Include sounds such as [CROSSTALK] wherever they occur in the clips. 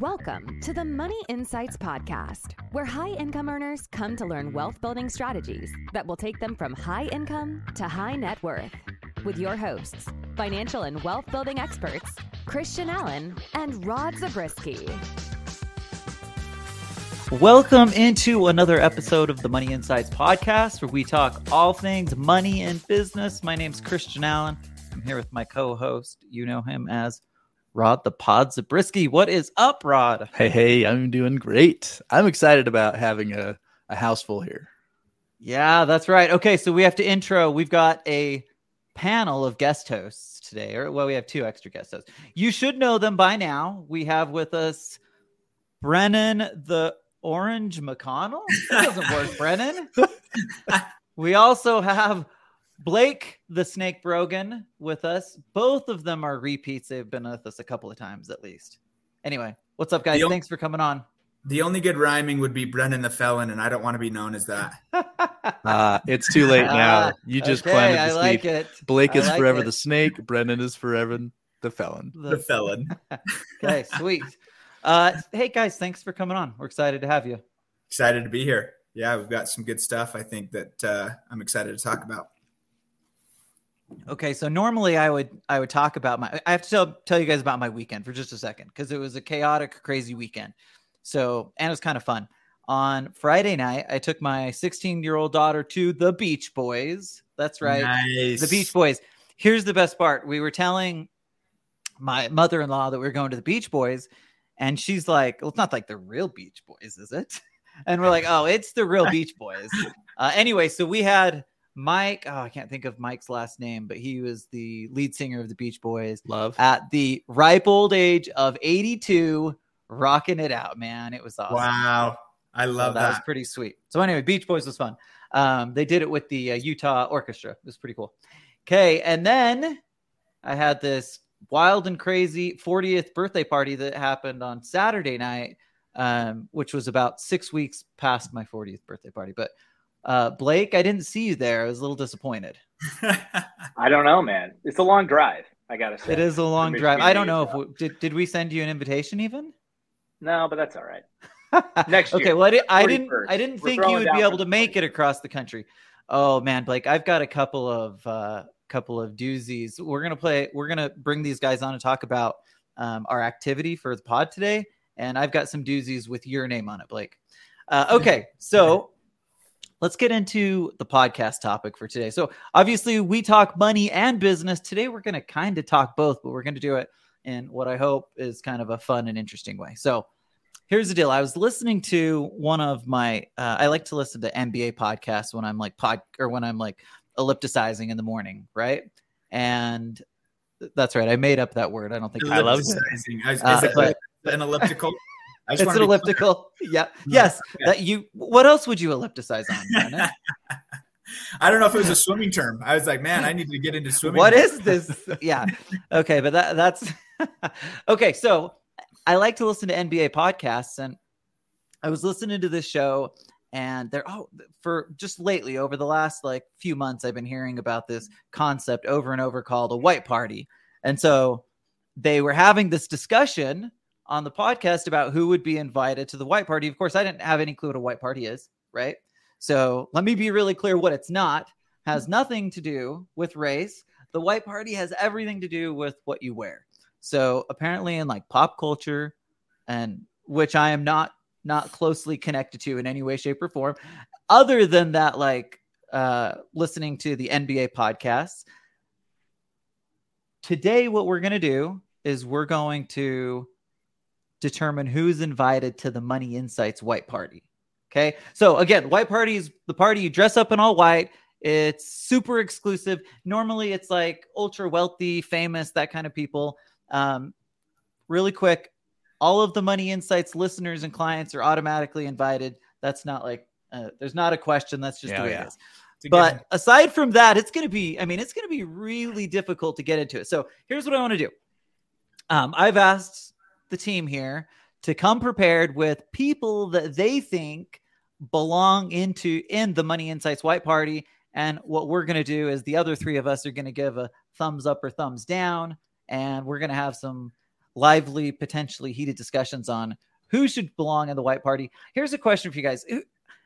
Welcome to the Money Insights Podcast, where high income earners come to learn wealth building strategies that will take them from high income to high net worth. With your hosts, financial and wealth building experts, Christian Allen and Rod Zabriskie. Welcome into another episode of the Money Insights Podcast, where we talk all things money and business. My name's Christian Allen. I'm here with my co host. You know him as Rod the Pod Zabriskie. What is up, Rod? Hey, hey, I'm doing great. I'm excited about having a, a house full here. Yeah, that's right. Okay, so we have to intro. We've got a panel of guest hosts today, or well, we have two extra guest hosts. You should know them by now. We have with us Brenyn the Orange McConnell. That doesn't work, Brenyn. [LAUGHS] we also have Blake the Snake Brogan with us. Both of them are repeats. They've been with us a couple of times at least. Anyway, what's up, guys? Thanks for coming on. The only good rhyming would be Brenyn the Felon, and I don't want to be known as that. [LAUGHS] uh, it's too late now. You just okay, planted the I like it. Blake is like forever it. the snake. Brenyn is forever the felon. The Felon. [LAUGHS] okay, sweet. Uh, hey guys, thanks for coming on. We're excited to have you. Excited to be here. Yeah, we've got some good stuff. I think that uh, I'm excited to talk about. Okay, so normally I would I would talk about my I have to tell, tell you guys about my weekend for just a second because it was a chaotic, crazy weekend. So and it was kind of fun. On Friday night, I took my 16 year old daughter to the Beach Boys. That's right, Nice. the Beach Boys. Here's the best part: we were telling my mother in law that we were going to the Beach Boys, and she's like, "Well, it's not like the real Beach Boys, is it?" [LAUGHS] And we're like, "Oh, it's the real Beach Boys." Uh, anyway, so we had Mike. Oh, I can't think of Mike's last name, but he was the lead singer of the Beach Boys Love. at the ripe old age of 82, rocking it out, man. It was awesome. Wow. I So love that. that. was pretty sweet. So anyway, Beach Boys was fun. Um, they did it with the uh, Utah Orchestra. It was pretty cool. Okay, and then I had this wild and crazy 40th birthday party that happened on Saturday night, um, which was about six weeks past my 40th birthday party. But uh, Blake, I didn't see you there. I was a little disappointed. [LAUGHS] I don't know, man. It's a long drive. I gotta say. It is a long drive. I don't know if we, did did we send you an invitation even? No, but that's all right. [LAUGHS] Next okay, year, well, I, did, I didn't. I didn't We're think you would be able to the make it across the country. Oh man, Blake, I've got a couple of uh, couple of doozies. We're gonna play. We're gonna bring these guys on to talk about um, our activity for the pod today, and I've got some doozies with your name on it, Blake. Uh, okay, so let's get into the podcast topic for today. So obviously, we talk money and business today. We're gonna kind of talk both, but we're gonna do it in what I hope is kind of a fun and interesting way. So here's the deal. I was listening to one of my uh, I like to listen to NBA podcasts when I'm like pod or when I'm like ellipticizing in the morning, right? And that's right. I made up that word. I don't think I love it. Uh, an elliptical? It's an clear. elliptical. [LAUGHS] Yeah. Mm. Yes. That you what else would you ellipticize on? [LAUGHS] I don't know if it was a swimming term. I was like, man, I need to get into swimming. what is this? [LAUGHS] Yeah. Okay, but that that's okay. So I like to listen to NBA podcasts, and I was listening to this show, and they're oh for just lately over the last like few months, I've been hearing about this concept over and over called a white party, and so they were having this discussion on the podcast about who would be invited to the white party. Of course, I didn't have any clue what a white party is, right? So let me be really clear what it's not has nothing to do with race. The white party has everything to do with what you wear. So apparently in like pop culture and which I am not not closely connected to in any way shape or form other than that like uh listening to the NBA podcasts. Today what we're going to do is we're going to determine who's invited to the Money Insights white party. Okay. So again, white party is the party you dress up in all white. It's super exclusive. Normally it's like ultra wealthy, famous, that kind of people. Um, really quick, all of the Money Insights listeners and clients are automatically invited. That's not like, uh, there's not a question. That's just Yeah, the way yeah. it is. But aside from that, it's going to be, I mean, it's going to be really difficult to get into it. So here's what I want to do. Um, I've asked the team here to come prepared with people that they think belong into in the Money Insights White Party. And what we're going to do is the other three of us are going to give a thumbs up or thumbs down, and we're going to have some lively, potentially heated discussions on who should belong in the white party. Here's a question for you guys: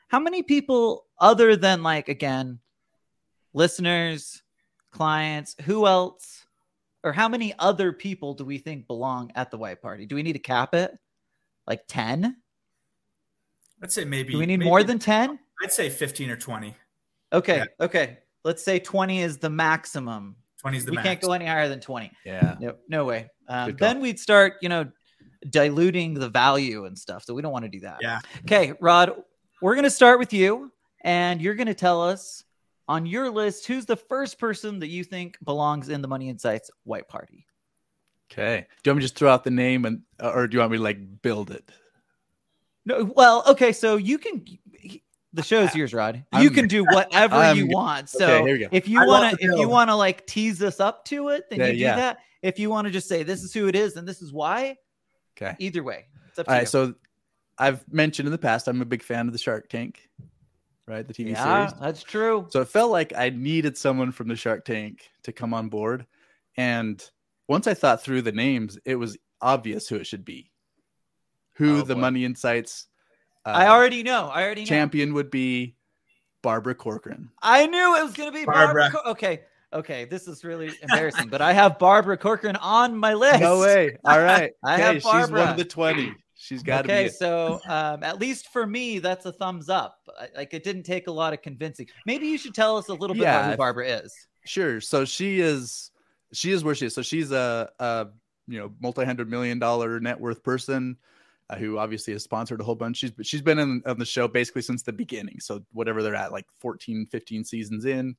How many people, other than like again, listeners, clients, who else, or how many other people do we think belong at the white party? Do we need to cap it? Like ten? I'd say maybe. Do we need maybe- more than ten? I'd say 15 or 20. Okay, Yeah. okay. Let's say twenty is the maximum. 20 is the we max. can't go any higher than twenty. Yeah. No, no way. Um, then we'd start, you know, diluting the value and stuff. So we don't want to do that. Yeah. Okay, Rod, we're going to start with you, and you're going to tell us on your list who's the first person that you think belongs in the Money Insights White Party. Okay. Do you want me to just throw out the name and or do you want me to like build it? No, well, okay, so you can. The show's yours, Rod. You I'm- can do whatever I'm- you want. So okay, here we go. if you want to, if you want to like tease us up to it, then Yeah, you do yeah. that. If you want to just say this is who it is and this is why, Okay. either way, it's up to All you. right. So I've mentioned in the past I'm a big fan of the Shark Tank, right? The TV yeah, series. that's true. So it felt like I needed someone from the Shark Tank to come on board. And once I thought through the names, it was obvious who it should be. Who Oh, the boy. Money Insights uh, I already know. I already know. champion would be Barbara Corcoran. I knew it was going to be Barbara. Barbara. Cor- okay. Okay. This is really embarrassing, but I have Barbara Corcoran on my list. No way. All [LAUGHS] right. I Okay, have She's one of the 20. She's got to Okay. So, um, at least for me, that's a thumbs up. Like, it didn't take a lot of convincing. Maybe you should tell us a little bit Yeah, about who Barbara is. Sure. So she is she is where she is. So she's a, a you know multi-hundred million dollar net worth person uh, who obviously has sponsored a whole bunch. She's she's been in on the show basically since the beginning. So whatever they're at, like 14, 15 seasons in,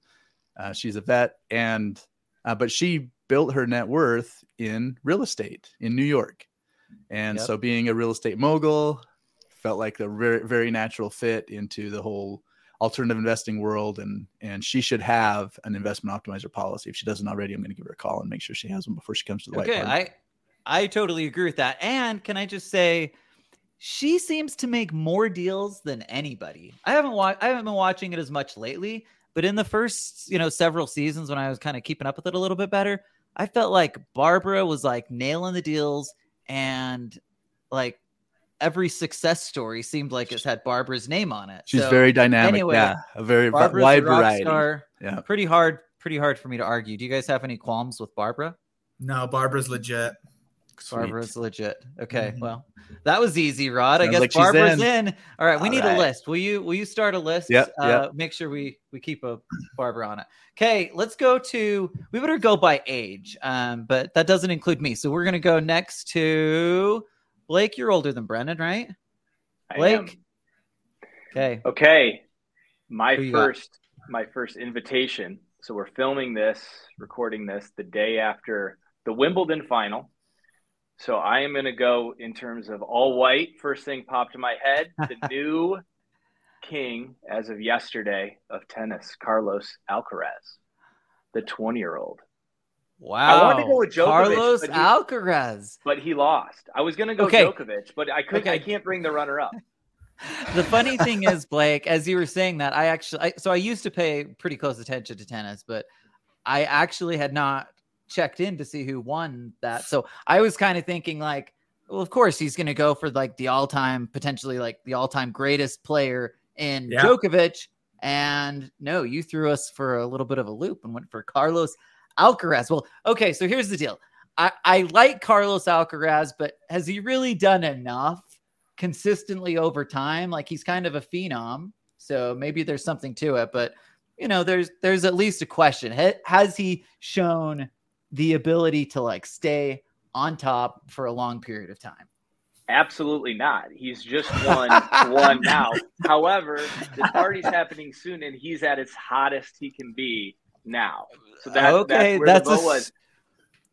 uh, she's a vet, and uh, but she built her net worth in real estate in New York, and Yep. so being a real estate mogul felt like a very very natural fit into the whole alternative investing world and and she should have an investment optimizer policy if she doesn't already i'm going to give her a call and make sure she has one before she comes to the Okay. white party. I, I totally agree with that. And can I just say, she seems to make more deals than anybody. I haven't watched. I haven't been watching it as much lately, but in the first, you know, several seasons when I was kind of keeping up with it a little bit better, I felt like Barbara was like nailing the deals, and like every success story seemed like it's had Barbara's name on it. she's So very dynamic anyway, yeah a very v- Barbara's wide a rock variety star. Yeah. Pretty hard. Pretty hard for me to argue. Do you guys have any qualms with Barbara? No, Barbara's legit. Sweet. Barbara's legit. Okay, Mhm. well, that was easy, Rod. I guess like Barbara's in. in. All right, we All need right. a list. Will you will you start a list? Yeah. Uh, yep. Make sure we we keep a Barbara on it. Okay, let's go to. We better go by age, um, but that doesn't include me. So we're gonna go next to Blake. You're older than Brenyn, right? I Blake? am. Okay. Okay. My Who you got? first my first invitation. So we're filming this, recording this the day after the Wimbledon final. So I am going to go in terms of all white. First thing popped in my head, the [LAUGHS] new king as of yesterday of tennis, Carlos Alcaraz, the 20-year-old. Wow. I wanted to go with Djokovic, Carlos but he- Alcaraz. But he lost. I was going to go Okay. Djokovic, but I couldn't I can't bring the runner up. the funny thing is, Blake, as you were saying that, I actually, I, so I used to pay pretty close attention to tennis, but I actually had not checked in to see who won that. So I was kind of thinking, like, well, of course he's going to go for like the all-time, potentially like the all-time greatest player in Yeah. Djokovic. And no, you threw us for a little bit of a loop and went for Carlos Alcaraz. Well, okay, so here's the deal. I, I like Carlos Alcaraz, but has he really done enough consistently over time? Like he's kind of a phenom, so maybe there's something to it. But you know, there's there's at least a question: Has he shown the ability to like stay on top for a long period of time? Absolutely not. He's just won [LAUGHS] one now. However, the party's happening soon, and he's at its hottest he can be now. So that, okay, that's where that's the a was.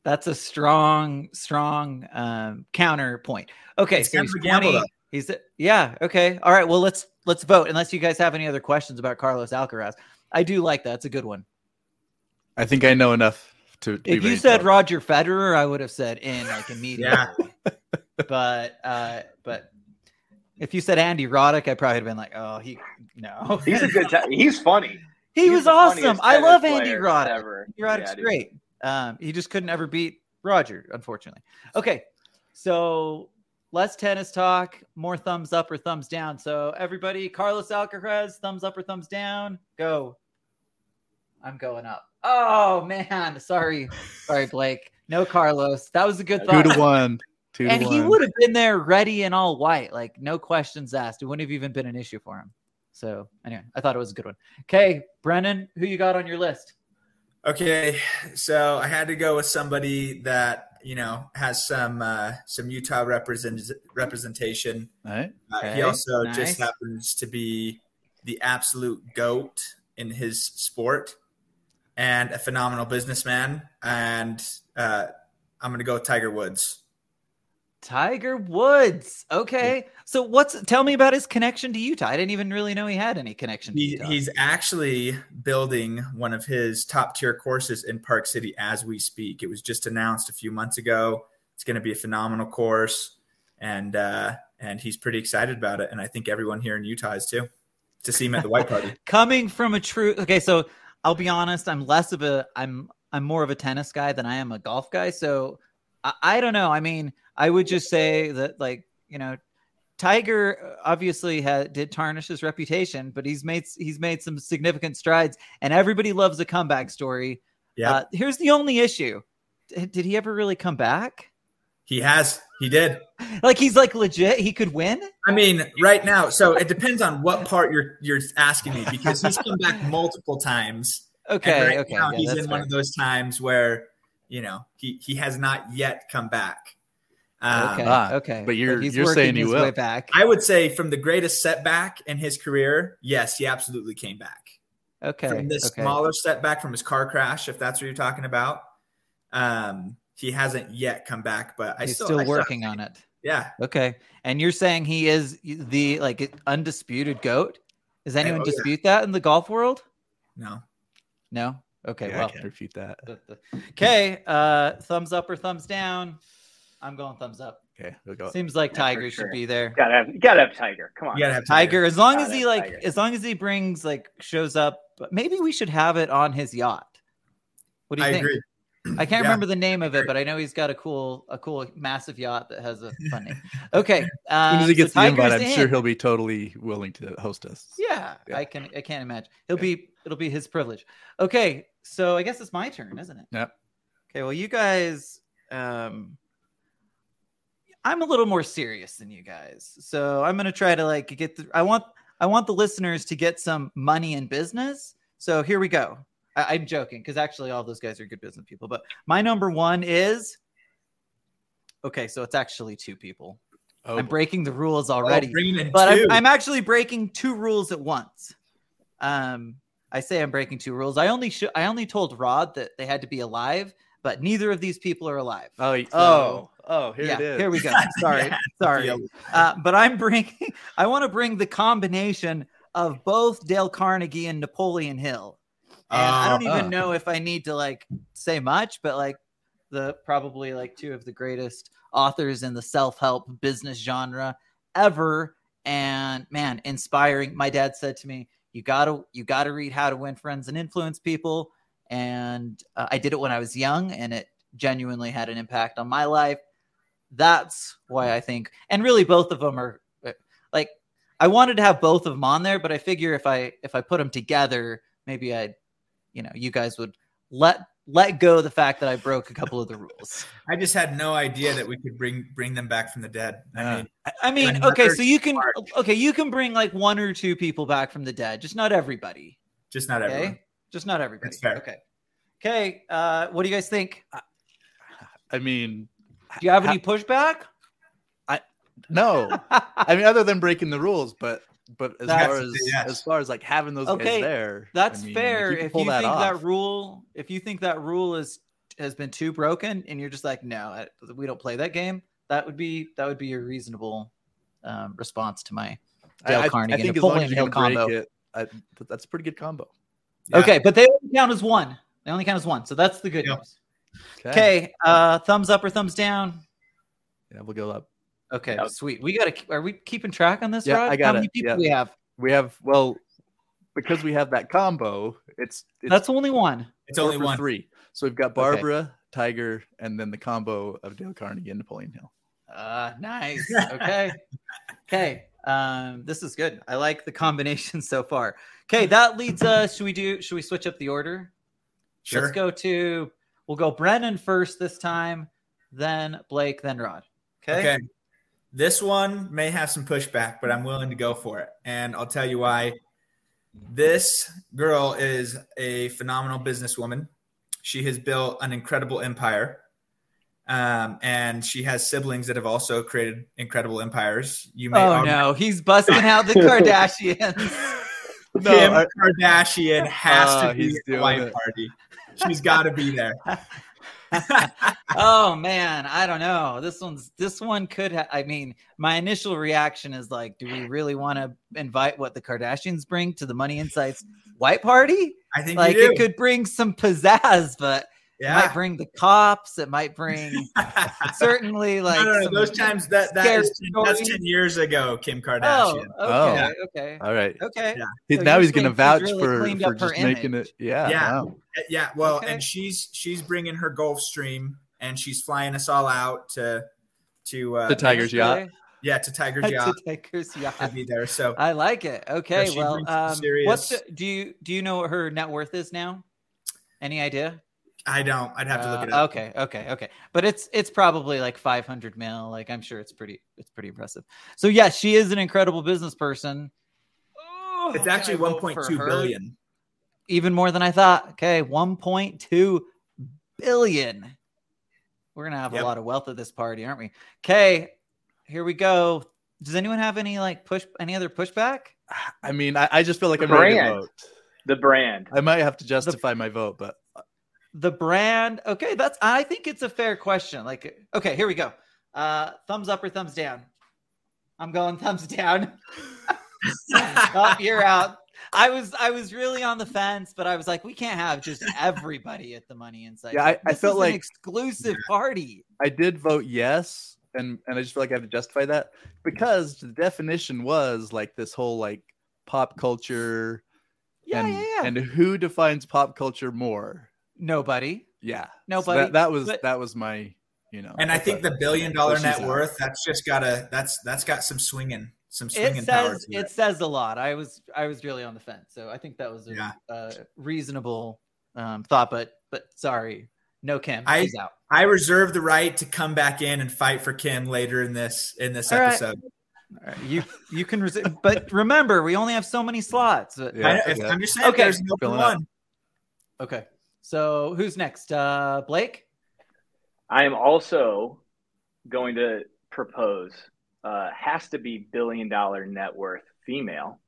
that's a strong strong um, counterpoint. Okay, It's so he's of a gamble, twenty. though. He's yeah. Okay, all right. Well, let's let's vote. Unless you guys have any other questions about Carlos Alcaraz, I do like that. It's a good one. i think i know enough to be If you said. Roger Federer, I would have said in like [LAUGHS] immediately. Yeah. but uh, but if you said Andy Roddick, I probably would have been like, oh, he no. [LAUGHS] He's a good. T- he's funny. he He's was awesome. I love Andy Roddick. ever. Andy Roddick's Yeah, great. Um, he just couldn't ever beat Roger, unfortunately. Okay, So less tennis talk, more thumbs up or thumbs down. So everybody, Carlos Alcaraz, thumbs up or thumbs down. Go. I'm going up. Oh man, sorry, sorry, Blake. No Carlos. That was a good thought. Two to one. Two and to he one. would have been there ready and all white, like no questions asked. It wouldn't have even been an issue for him. So anyway, I thought it was a good one. Okay, Brenyn, who you got on your list? Okay, so I had to go with somebody that you know has some uh, some Utah represent representation. All right. Uh, he also nice. just happens to be the absolute goat in his sport and a phenomenal businessman. And uh, I'm going to go with Tiger Woods. Tiger Woods. Okay. So what's tell me about his connection to Utah? I didn't even really know he had any connection to He, Utah. he's actually building one of his top tier courses in Park City as we speak. It was just announced a few months ago. It's going to be a phenomenal course, and uh, and he's pretty excited about it. And I think everyone here in Utah is too to see him at the White Party. [LAUGHS] coming from a true okay so i'll be honest i'm less of a i'm i'm more of a tennis guy than i am a golf guy. So i, I don't know. I mean i would just say that like you know tiger obviously had did tarnish his reputation but he's made he's made some significant strides and everybody loves a comeback story. Yeah, uh, here's the only issue. Did he ever really come back he has. He did. like he's like legit he could win I mean, right now. So it depends on what part you're you're asking me because he's come back multiple times. Okay right okay now yeah, he's that's in one of those times where you know he he has not yet come back. Um, okay Ah, okay but you're- he's you're saying he will. way back I would say from the greatest setback in his career, yes, he absolutely came back. okay From the okay. smaller setback from his car crash, if that's what you're talking about, um, he hasn't yet come back. But I he's still, still I working on it Yeah, Okay. And you're saying he is the like undisputed goat? Does anyone oh, yeah. dispute that in the golf world? no, No. Okay. Yeah, I well. can't refute that. Okay. Uh, thumbs up or thumbs down? I'm going thumbs up. Okay, we'll go. Seems like Yeah, Tiger sure. should be there. Gotta have, gotta have Tiger. Come on. you gotta have Tiger, as long as Gotta he like, Tiger. as long as he brings like shows up. But maybe we should have it on his yacht. What do you I think? agree. [CLEARS THROAT] I can't Yeah. remember the name of it, but I know he's got a cool, a cool, massive yacht that has a fun name. [LAUGHS] Okay. As soon as um, he gets so the invite, I'm sure he'll be totally willing to host us. Yeah, Yeah. I can. I can't imagine. He'll be. It'll be his privilege. Okay, so I guess it's my turn, isn't it? Yep. Okay. Well, you guys. Um, I'm a little more serious than you guys, so I'm gonna try to like get. The, I want. I want the listeners to get some money in business. So here we go. I, I'm joking because actually all those guys are good business people. But my number one is. Okay, so it's actually two people. Oh, I'm breaking the rules Oh, already in but two. I'm, I'm actually breaking two rules at once. Um, I say I'm breaking two rules. I only sh- I only told Rod that they had to be alive, but neither of these people are alive. oh, So- oh, oh, here yeah, it is. here we go. [LAUGHS] Sorry, Yeah. sorry. Uh, but I'm bringing. [LAUGHS] I want to bring the combination of both Dale Carnegie and Napoleon Hill. And I don't Oh. even Oh. know if I need to like say much, but like the probably like two of the greatest authors in the self-help business genre ever and man inspiring my dad said to me you gotta you gotta read how to win friends and influence people and uh, i did it when i was young and it genuinely had an impact on my life that's why i think and really both of them are uh, like i wanted to have both of them on there but i figure if i if i put them together maybe i'd you know you guys would let let go the fact that i broke a couple of the rules [LAUGHS] I just had no idea that we could bring bring them back from the dead. I Yeah. mean, I- I mean, okay, so you can part. okay, you can bring like one or two people back from the dead, just not everybody. just not Okay, everyone. just not everybody. That's fair. Okay, okay. Uh, what do you guys think? I mean, Do you have any pushback? I no. [LAUGHS] I mean, other than breaking the rules, but but as That's- far as yes. as far as like having those Okay, guys there, That's I mean, fair. you if pull you think off. that rule, if you think that rule is has been too broken, and you're just like, no, I, we don't play that game. That would be that would be a reasonable um, response to my Dale I, I, Carnegie I and think as long as you Hill break combo. it, I, that's a pretty good combo. Yeah. Okay, but they only count as one. They only count as one, so that's the good Yep. news. Okay, uh, thumbs up or thumbs down? yeah, we'll go up. Okay, Yep. sweet. We got to. Are we keeping track on this? Yeah, Rod? I got How many it. people Yeah. we have? We have well because we have that combo. It's, it's That's only one. It's only one. three. So we've got Barbara, Tiger, and then the combo of Dale Carnegie and Napoleon Hill. Uh, nice. [LAUGHS] Okay. okay. Um, this is good. I like the combination [LAUGHS] so far. Okay, that leads us. Should we do? Should we switch up the order? Sure. Let's go to. We'll go Brenyn first this time, then Blake, then Rod. Okay. Okay. This one may have some pushback, but I'm willing to go for it. And I'll tell you why. This girl is a phenomenal businesswoman. She has built an incredible empire. Um, and she has siblings that have also created incredible empires. You may Oh no, he's busting out the [LAUGHS] Kardashians. [LAUGHS] No, Kim Kardashian has Ah, to be at the white it. party. She's got to be there. [LAUGHS] [LAUGHS] oh man, I don't know. This one's this one could. Ha- I mean, my initial reaction is like, do we really want to invite what the Kardashians bring to the Money Insights white party? I think Like, it could bring some pizzazz, but it might bring the cops. It might bring [LAUGHS] certainly like no, no, no. Those times that that scary that's ten years ago. Kim Oh, Kardashian. okay, okay, All right. okay. Yeah. He- So now he's going to vouch really for, for just making image. it. Yeah. Yeah. wow. Yeah, well, Okay. and she's she's bringing her Gulfstream and she's flying us all out to to uh, The Tiger's yacht. Yeah, to Tiger's yacht. [LAUGHS] To yacht Tiger's yacht. to be there. So I like it. Okay, well, brings um, what's the, do you do you know what her net worth is now? Any idea? I don't. I'd have to look Uh, it up. Okay, okay, okay. But it's it's probably like 500 mil. Like I'm sure it's pretty it's pretty impressive. So yeah, she is an incredible business person. Oh, It's actually vote 1.2 for her? billion. Even more than I thought. Okay, 1.2 billion. We're gonna have Yep. a lot of wealth at this party, aren't we? Okay, here we go. Does anyone have any like push any other pushback? I mean, I, I just feel like I'm ready to vote. The brand. I might have to justify my vote, but the brand okay that's i think it's a fair question like okay here we go. Uh thumbs up or thumbs down? I'm going thumbs down. [LAUGHS] Oh, you're out. I was i was really on the fence but i was like we can't have just everybody at the money insight Yeah, I- I felt like- exclusive party. I did vote yes, and and I just feel like I have to justify that because the definition was like this whole like pop culture. yeah and, yeah yeah. And who defines pop culture more? Nobody Yeah. So Nobody, that, that was but- that was my you know. And I think the billion dollar net out. worth that's just got a that's that's got some swinging some swinging it power. says To it it. says a lot i was i was really on the fence so i think that was a Yeah. uh, reasonable um thought but but sorry no kim I- she's out I reserve the right to come back in and fight for Kim later in this in this All right. episode. All right, you you can resi- but remember we only have so many slots Yeah, I know, yeah. I'm just saying, Okay. there's an open up. one. okay so who's next uh blake I am also going to propose uh, has to be billion dollar net worth female.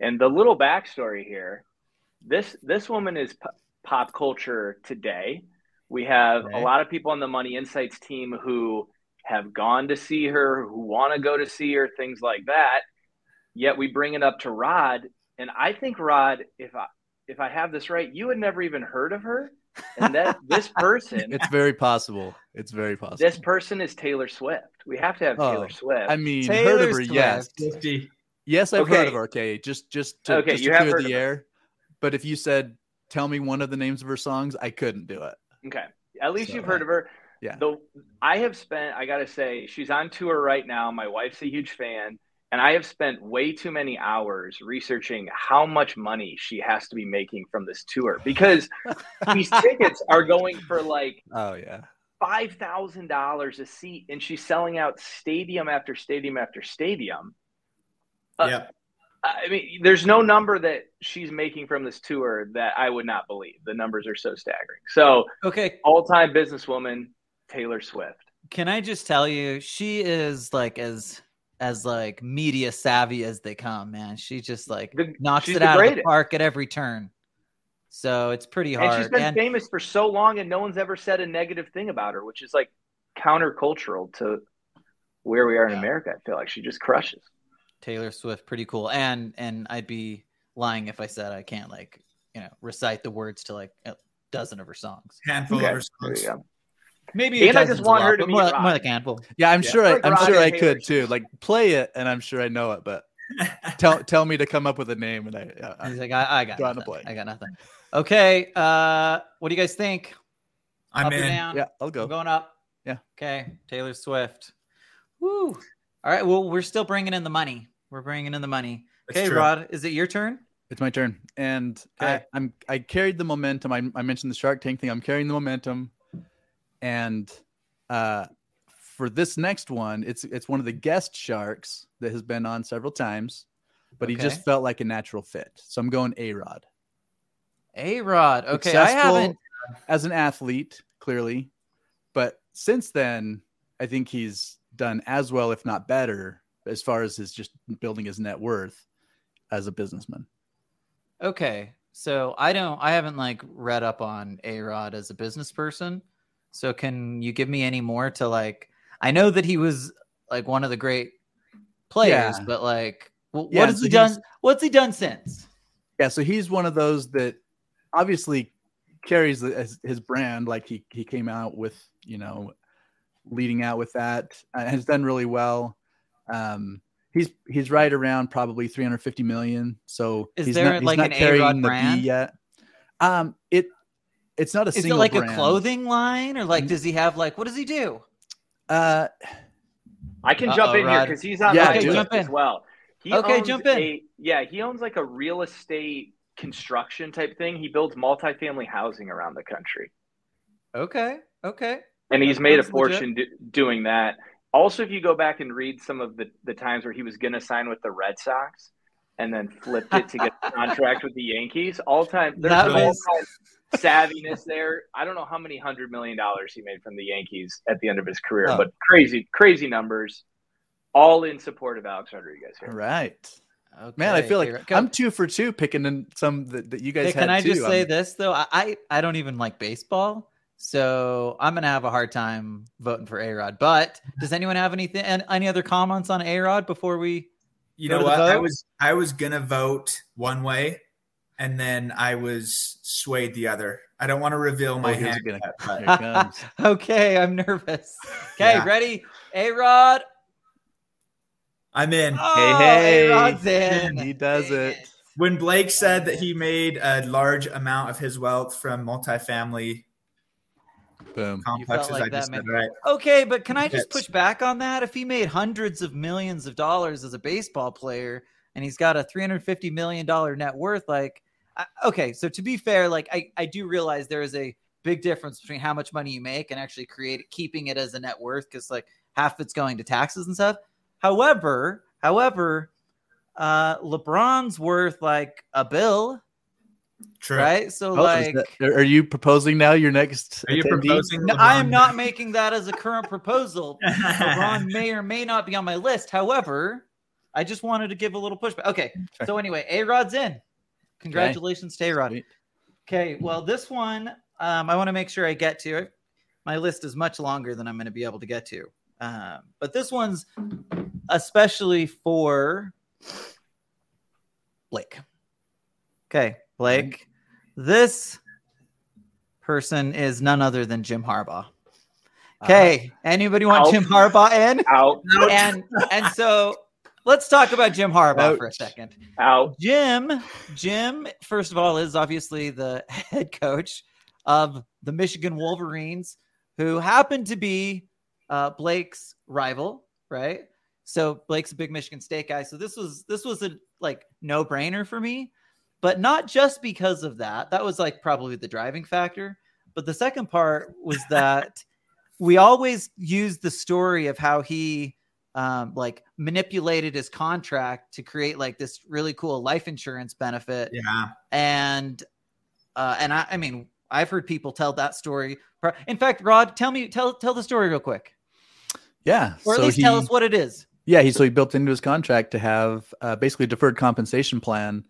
And the little backstory here, this this woman is p- pop culture today. We have Right. a lot of people on the Money Insights team who have gone to see her, who want to go to see her, things like that. Yet we bring it up to Rod, and I think Rod, if I if I have this right, you had never even heard of her, and that [LAUGHS] this person It's very possible. It's very possible. this person is Taylor Swift. We have to have Oh, Taylor Swift. I mean, Taylor heard of her, yes. Swift. Fifty. Yes, I've heard of her. Okay, just just to, Okay, just you to have clear heard the air. But if you said, "Tell me one of the names of her songs," I couldn't do it. okay, at least So, you've heard of her. yeah. The I have spent. I got to say, she's on tour right now. My wife's a huge fan, and I have spent way too many hours researching how much money she has to be making from this tour because [LAUGHS] these tickets are going for like Oh yeah, five thousand dollars a seat, and she's selling out stadium after stadium after stadium. Uh, Yep. I mean, there's no number that she's making from this tour that I would not believe. The numbers are so staggering. So, okay all-time businesswoman Taylor Swift. can i just tell you she is like as as like media savvy as they come man she just like The- knocks it the out of the park at every turn so it's pretty hard And she's been And- famous for so long, and no one's ever said a negative thing about her, which is like countercultural to where we are in Yeah. America. I feel like she just crushes. Taylor Swift, pretty cool. And and I'd be lying if I said I can't like you know recite the words to like a dozen of her songs. Handful Okay, of her songs. You go. Maybe And I just want her to but meet more, Rock. more like a handful. yeah. I'm Yeah. sure. I, Like I'm sure I could too. Like play it, and I'm sure I know it. But [LAUGHS] tell tell me to come up with a name, and I. I He's like, I, I got Drawing a nothing. blank. I got nothing. Okay, uh, what do you guys think? I'm up in. down? yeah, I'll go. I'm going up. Yeah. Okay, Taylor Swift. Woo. All right. Well, we're still bringing in the money. We're bringing in the money. That's Okay, true. Rod, is it your turn? It's my turn, and Okay. I, I'm I carried the momentum. I, I mentioned the Shark Tank thing. I'm carrying the momentum, and uh, for this next one, it's it's one of the guest sharks that has been on several times, but he just felt like a natural fit. So I'm going A Rod. A Rod. Okay. I haven't. as an athlete, clearly, but since then, I think he's done as well, if not better, as far as his just building his net worth as a businessman. Okay. So I don't, I haven't like read up on A Rod as a business person. So can you give me any more to like, I know that he was like one of the great players, Yeah. but like, Yeah, what has so he done? What's he done since? Yeah, so he's one of those that obviously carries the, his, his brand. Like he he came out with you know leading out with that and has done really well. Um, he's he's right around probably 350 million. So Is he's there, not, like, an A-Rod the brand? B yet. Um, it it's not a single thing. Is it like brand. a clothing line or like, does he have like, what does he do? Uh, I can jump in here because he's on Yeah, my do list it. as well. He Okay, owns jump in. A, yeah, he owns like a real estate construction type thing. He builds multifamily housing around the country, Okay. Okay. and he's That made a fortune do, doing that. Also, if you go back and read some of the, the times where he was going to sign with the Red Sox and then flipped it to get a [LAUGHS] contract with the Yankees, all time there's That some was- all-time savviness there. I don't know how many hundred million dollars he made from the Yankees at the end of his career, Oh. but crazy, crazy numbers. All in support of Alex Rodriguez here. all right, Okay. man. I feel like I'm two for two picking in some that, that you guys Hey, had can I too. just say I'm- this though? I, I I don't even like baseball, so I'm gonna have a hard time voting for A Rod. But does anyone have anything and any other comments on A Rod before we? You Go know to the what? I was I was gonna vote one way, and then I was swayed the other. I don't want to reveal my Oh, hand. gonna- yet, but- Here it comes. [LAUGHS] okay, I'm nervous. [LAUGHS] Okay, Yeah. ready? A Rod. I'm in. Oh, hey. A-Rod's in. He does Dang it. When Blake said that he made a large amount of his wealth from multifamily Boom. complexes, like I just said right. Okay, but can I just push back on that? If he made hundreds of millions of dollars as a baseball player and he's got a 350 million dollar net worth, like, I, okay, so to be fair, like I, I do realize there is a big difference between how much money you make and actually create keeping it as a net worth because like half it's going to taxes and stuff. However, however, uh, LeBron's worth like a bill, True. right? So Oh, like. that- are you proposing now your next? Are you attendee? proposing? No, I am not making that as a current proposal. [LAUGHS] LeBron may or may not be on my list. However, I just wanted to give a little pushback. Okay. Sure. So anyway, A Rod's in. Congratulations to A Sweet. Okay. Well, this one, um, I want to make sure I get to it. My list is much longer than I'm going to be able to get to. Um, but this one's especially for Blake. Okay. Blake, this person is none other than Jim Harbaugh. Okay. Anybody want Out. Jim Harbaugh in? Out, And and so let's talk about Jim Harbaugh for a second. out. Jim, Jim, first of all, is obviously the [LAUGHS] head coach of the Michigan Wolverines, who happened to be uh, Blake's rival, right? So Blake's a big Michigan State guy. So this was this was a like no brainer for me, but not just because of that. That was like probably the driving factor. But the second part was [LAUGHS] that we always use the story of how he um, like manipulated his contract to create like this really cool life insurance benefit Yeah. and uh, and I, I mean I've heard people tell that story. In fact, Rod, tell me tell tell the story real quick, Yeah. or at so least he, tell us what it is. Yeah, he so he built into his contract to have uh, basically a deferred compensation plan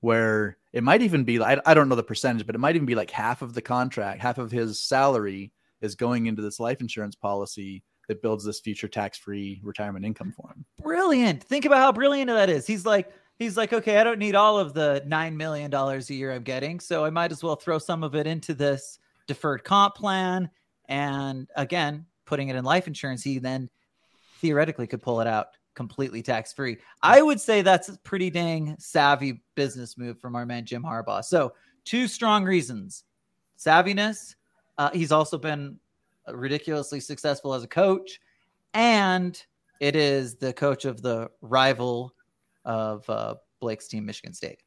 where it might even be I, I don't know the percentage, but it might even be like half of the contract, half of his salary is going into this life insurance policy that builds this future tax-free retirement income for him. Brilliant. Think about how brilliant that is. He's like he's like okay, I don't need all of the nine million dollars a year I'm getting, so I might as well throw some of it into this deferred comp plan. And again, putting it in life insurance, he then theoretically could pull it out completely tax free. I would say that's a pretty dang savvy business move from our man Jim Harbaugh. So, two strong reasons savviness. Uh, he's also been ridiculously successful as a coach, and It is the coach of the rival of uh, Blake's team, Michigan State.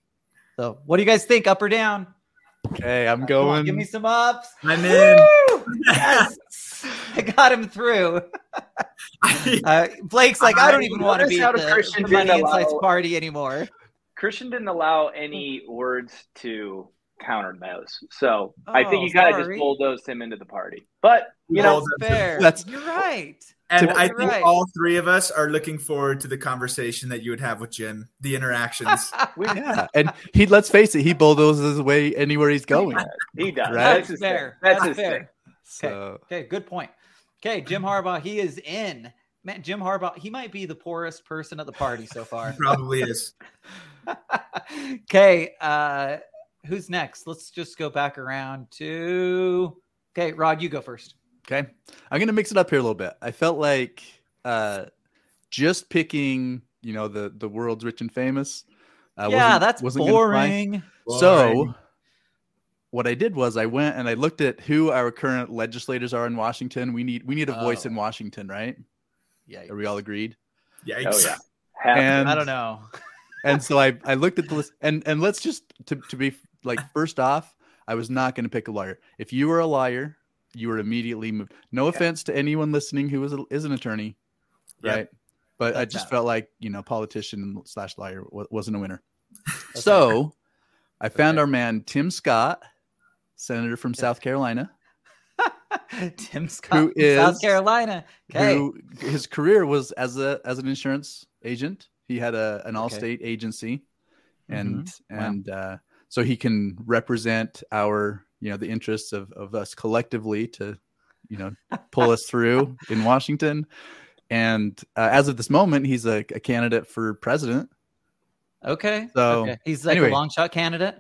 So, what do you guys think? Up or down? Okay, I'm Come on, going. give me some ups. I'm in. Yes, [LAUGHS] I got him through. [LAUGHS] Uh, Blake's like, I don't even want to be how at the the, Money didn't Insights allow- party anymore. Christian didn't allow any words to counter those. So I Oh, think you kind of sorry. just bulldozed him into the party. But, you know, Bulldozed Fair. That's- You're right. And To- I think right. all three of us are looking forward to the conversation that you would have with Jim, the interactions. [LAUGHS] we, Yeah, and he. Let's face it, he bulldozes his way anywhere he's going. he does. Right. That's That's his fair. thing. That's, That's his fair. thing. So Okay, good point. Okay, Jim Harbaugh, he is in. Man, Jim Harbaugh, he might be the poorest person at the party so far. Probably is. [LAUGHS] okay, uh, who's next? Let's just go back around to. Okay, Rod, you go first. Okay. I'm gonna mix it up here a little bit. I felt like uh just picking, you know, the the world's rich and famous. Uh, yeah, wasn't- that's wasn't gonna boring. So what I did was I went and I looked at who our current legislators are in Washington. We need we need a voice in Oh. Washington, right? Yeah, Are we all agreed? Yikes. Oh, yeah. Half And I don't know. and so I I looked at the list and and let's just to to be like first off, I was not going to pick a lawyer. If you were a liar, you were immediately moved. No offense to anyone listening who is a, is an attorney, Yep. right? But I just valid. felt like you know politician slash liar wa- wasn't a winner. [LAUGHS] So I found Okay. our man Tim Scott, senator from South Carolina, [LAUGHS] Tim Scott, Who from South Carolina. Okay, who his career was as a as an insurance agent. He had a an Okay. Allstate agency, and Mhm. Wow. and uh, so he can represent our you know the interests of of us collectively to you know pull us through [LAUGHS] in Washington. And uh, as of this moment, he's a, a candidate for president. okay. So, okay. he's like anyway. a long shot candidate.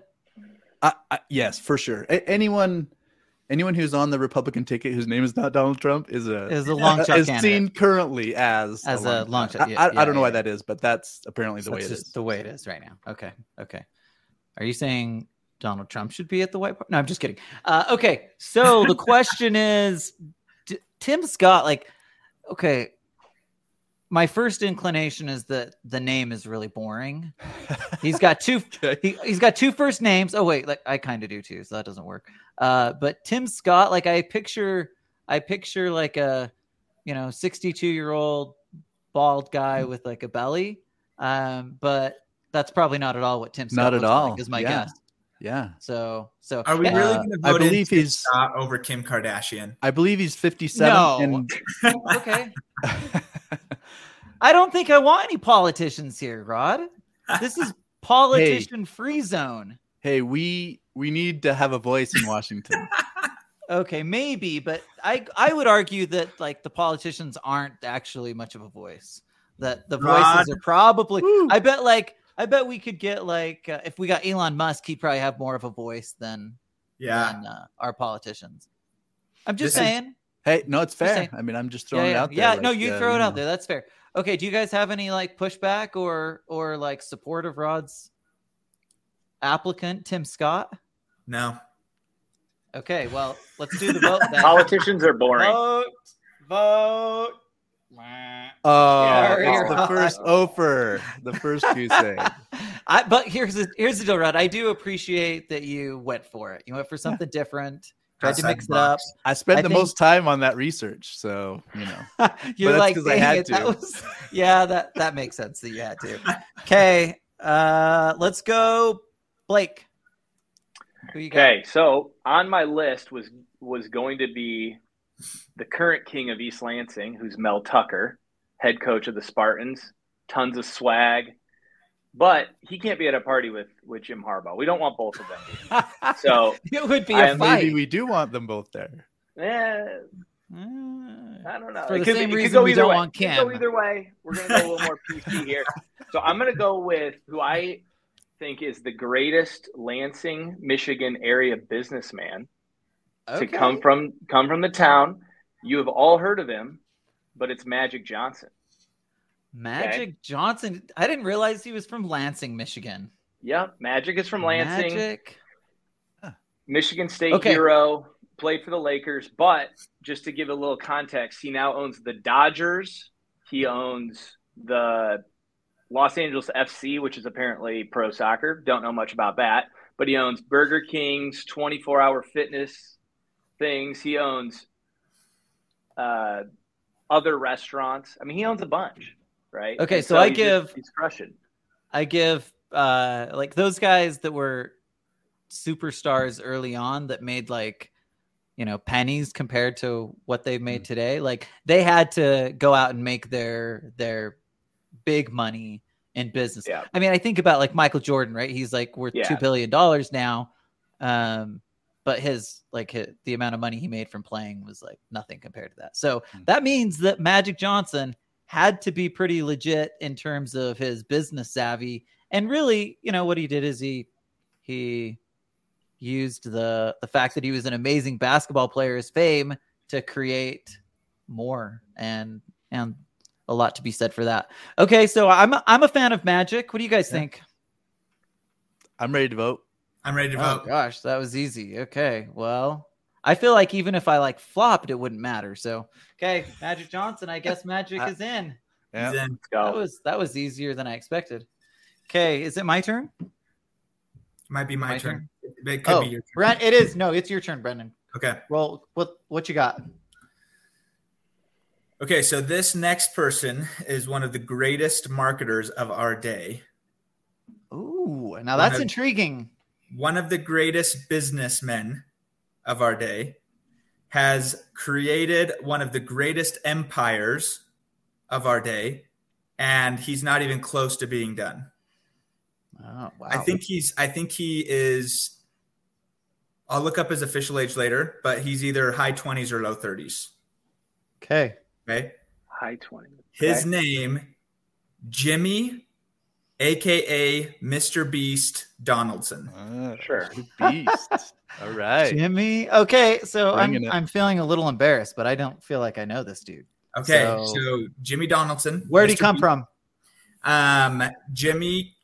I, I, yes, for sure. A- anyone anyone who's on the Republican ticket whose name is not Donald Trump is a Is a long shot is candidate. seen currently as As a long shot. I, Yeah, I, yeah, I don't know yeah, why yeah. that is, but that's apparently the way That's it just is. the way it is right now. Okay. Okay. Are you saying Donald Trump should be at the White House? No, I'm just kidding. Uh, okay. So the [LAUGHS] question is D- Tim Scott, like, okay. My first inclination is that the name is really boring. He's got two [LAUGHS] he, he's got two first names. Oh wait, like I kind of do too, so that doesn't work. Uh, but Tim Scott, like I picture, I picture like a, you know, sixty-two-year-old bald guy with like a belly. Um, but that's probably not at all what Tim Scott Not at all. like, is my Yeah. guess. Yeah, So, so Are we Yeah. really going to I vote in believe he's- Scott over Kim Kardashian? I believe he's 57. No. [LAUGHS] okay? [LAUGHS] I don't think I want any politicians here, Rod. This is [LAUGHS] politician-free zone. hey, we we need to have a voice in Washington. Okay, maybe, but I I would argue that like the politicians aren't actually much of a voice. That the voices Rod. are probably. Woo. I bet like I bet we could get like uh, if we got Elon Musk, he'd probably have more of a voice than Yeah. than uh, our politicians. I'm just This is- saying. hey, no, it's fair. saying. I mean, I'm just Yeah, throwing it out there. yeah. like, no, you uh, throw it out know. there. That's fair. Okay, do you guys have any like pushback or or like support of Rod's applicant Tim Scott? No. Okay, well let's do the [LAUGHS] vote then. Politicians are boring. Vote, vote. Oh, Yeah, it's the first offer, the first goose egg. I, but here's the here's the deal, Rod. I do appreciate that you went for it. You went for something different. Tried to mix it up. I spent I the think- most time on that research, so you know. [LAUGHS] You're that's like, 'cause I had it, that was [LAUGHS] yeah, that that makes sense that you had to. Okay, uh, let's go, Blake. Who you got? Okay, so on my list was was going to be the current king of East Lansing, who's Mel Tucker, head coach of the Spartans, tons of swag, but he can't be at a party with with Jim Harbaugh. We don't want both of them. [LAUGHS] So, it would be I a fight. Maybe we do want them both there. Mm. I don't know. For the could- same it reason go we don't way. want It could go either way. We're gonna go a little more [LAUGHS] PC here. So I'm gonna go with who I think is the greatest Lansing, Michigan area businessman Okay. to come from come from the town. You have all heard of him, but it's Magic Johnson. Magic Johnson. I didn't realize he was from Lansing, Michigan. Yep, Magic is from Lansing, Magic. Michigan State Okay. hero, played for the Lakers. But just to give a little context, he now owns the Dodgers, He owns the Los Angeles FC, which is apparently pro soccer. Don't know much about that, but he owns Burger King's 24 hour fitness things. He owns uh, other restaurants. I mean, he owns a bunch, right? Okay, And so I give- just- he's crushing. I give uh like those guys that were superstars early on that made like you know pennies compared to what they've Mm. made today like they had to go out and make their their big money in business Yeah. i mean i think about like michael jordan right he's like worth Yeah. two billion dollars now um but his like his, the amount of money he made from playing was like nothing compared to that so Mm. that means that magic johnson had to be pretty legit in terms of his business savvy and really you know what he did is he he used the the fact that he was an amazing basketball player as fame to create more and and a lot to be said for that okay so i'm a, i'm a fan of magic what do you guys Yeah. think I'm ready to vote. I'm ready to oh vote. gosh that was easy okay well i feel like even if i like flopped it wouldn't matter so okay magic johnson i guess magic [LAUGHS] I- is in Yeah. Then Let's that was that was easier than i expected okay is it my turn might be my, My turn. It could oh be your turn. Brent, it is no it's your turn Brenyn Okay. Well, what what you got? Okay, so this next person is one of the greatest marketers of our day, Ooh, now One that's of- intriguing. One of the greatest businessmen of our day, has created one of the greatest empires of our day, and he's not even close to being done. Oh, wow. I think he's I think he is I'll look up his official age later, but he's either high 20s or low 30s. okay. Okay. High 20. His Okay. name, Jimmy, aka Mr. Beast Donaldson. Ah, Sure. Beast. [LAUGHS] All right. Jimmy. Okay, so I'm it. I'm feeling a little embarrassed, but I don't feel like I know this dude. Okay, So- so, Jimmy Donaldson. Where'd he come Beast. from? Um, Jimmy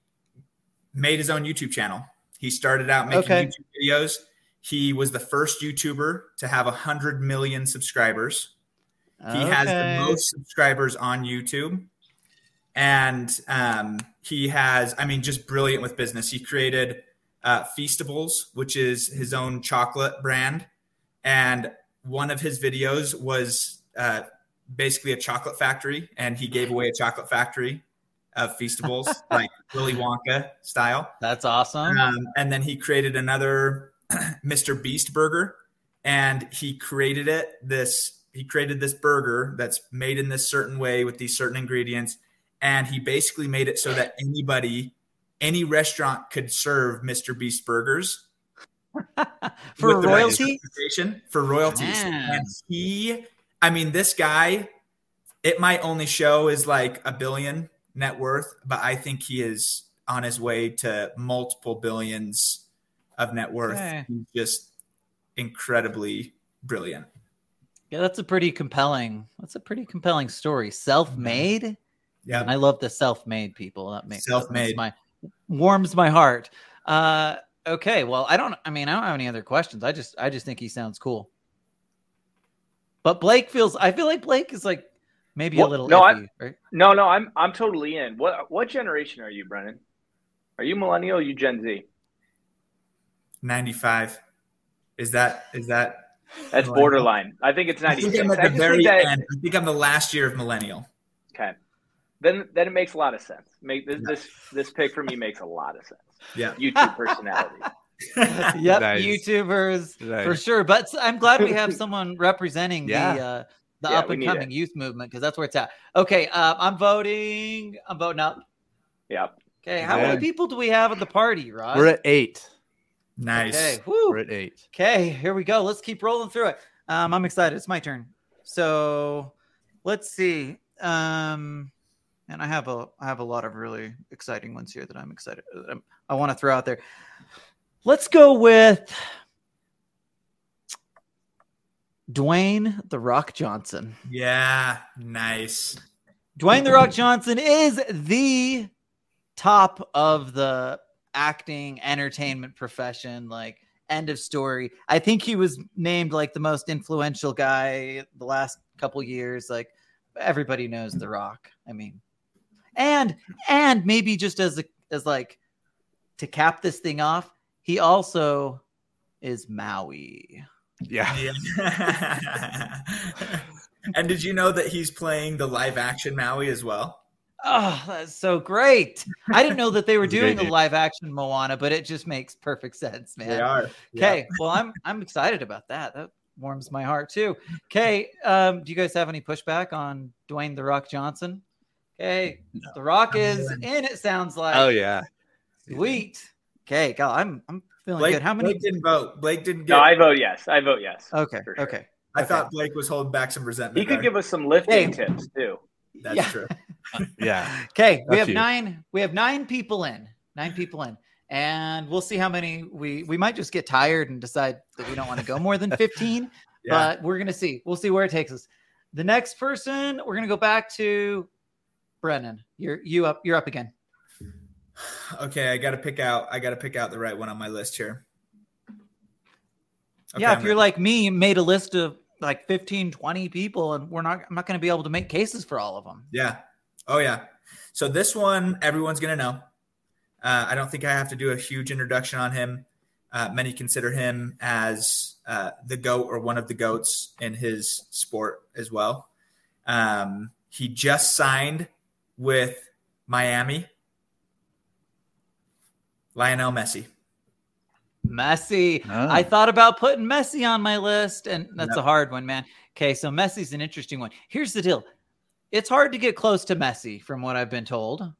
made his own YouTube channel. He started out making Okay. YouTube videos. He was the first YouTuber to have 100 million subscribers. He has the most subscribers on YouTube. And um, he has, I mean, just brilliant with business. He created uh, Feastables, which is his own chocolate brand. And one of his videos was uh, basically a chocolate factory. And he gave away a chocolate factory of Feastables, [LAUGHS] like Willy Wonka style. That's awesome. Um, and then he created another [CLEARS THROAT] Mr. Beast burger, and he created it this. He created this burger that's made in this certain way with these certain ingredients, and he basically made it so that anybody, any restaurant could serve Mr. Beast burgers [LAUGHS] For the right for royalties. Man. And he, I mean, this guy, it might only show is like a billion net worth, but I think he is on his way to multiple billions of net worth. Okay. He's just incredibly brilliant. Yeah, that's a pretty compelling. That's a pretty compelling story. Self-made. And Yeah. I love the self-made people. That makes Self-made. my warms my heart. Uh, okay, well, I don't. I mean, I don't have any other questions. I just, I just think he sounds cool. But Blake feels. I feel like Blake is like maybe a little no, I- iffy, right? No, no, I'm I'm totally in. What what generation are you, Brenyn? Are you millennial? Or you Gen Z? 95. Is that, is that, That's Millennial. borderline. I think it's I think I'm at the very end. I think I'm the last year of millennial. Okay. Then then it makes a lot of sense. Make this this, this pick for me makes a lot of sense. Yeah. YouTube personality. [LAUGHS] Yep, Nice. YouTubers for sure. But I'm glad we have [LAUGHS] someone representing Yeah. the uh, the Yeah, up and coming youth movement because that's where it's at. Okay, uh, I'm voting. I'm voting up. Yep. Okay, how Yeah. many people do we have at the party, Rod? We're at eight. nice. Okay, whew. We're at eight. Okay, here we go. Let's keep rolling through it. Um, I'm excited. It's my turn. So let's see. Um, and I have a I have a lot of really exciting ones here that I'm excited. that I'm, I want to throw out there. Let's go with Dwayne the Rock Johnson. Yeah. Nice. Dwayne the Rock Johnson is the top of the acting entertainment profession. Like end of story. I think he was named like the most influential guy the last couple years. Like everybody knows The Rock. I mean, and and maybe just as a as like to cap this thing off, he also is Maui. Yeah. Yeah. [LAUGHS] and did you know that he's playing the live action Maui as well? Oh, that's so great. I didn't know that they were doing great a live action Moana, but it just makes perfect sense, man. They are. Okay, well, I'm I'm excited about that. That warms my heart too. Okay, um, do you guys have any pushback on Dwayne the Rock Johnson? Okay, the Rock is in. It sounds like Oh yeah. sweet. Okay, God, I'm I'm feeling Blake, good. How many? Blake didn't vote. Blake didn't get. No, I vote yes. I vote yes. okay, sure. okay. I okay. thought Blake was holding back some resentment. He could there. give us some lifting Hey. tips too. That's Yeah. true. [LAUGHS] Uh, yeah. Okay, we have few. nine. We have nine people in. Nine people in, and we'll see how many we we might just get tired and decide that we don't want to go more than [LAUGHS] fifteen. Yeah. But we're gonna see. We'll see where it takes us. The next person, we're gonna go back to Brenyn. You're you up. You're up again. Okay, I got to pick out. I got to pick out the right one on my list here. Okay, yeah, I'm if you're ready. like me, made a list of like 15, 20 people, and we're not. I'm not gonna be able to make cases for all of them. Yeah. Oh yeah. So this one, everyone's gonna know. Uh, I don't think I have to do a huge introduction on him. Uh, many consider him as uh, the goat or one of the goats in his sport as well. Um, he just signed with Miami. Lionel Messi. Messi. Oh. I ah. thought about putting Messi on my list, and that's No. a hard one, man. Okay, so Messi's an interesting one. Here's the deal: it's hard to get close to Messi, from what I've been told.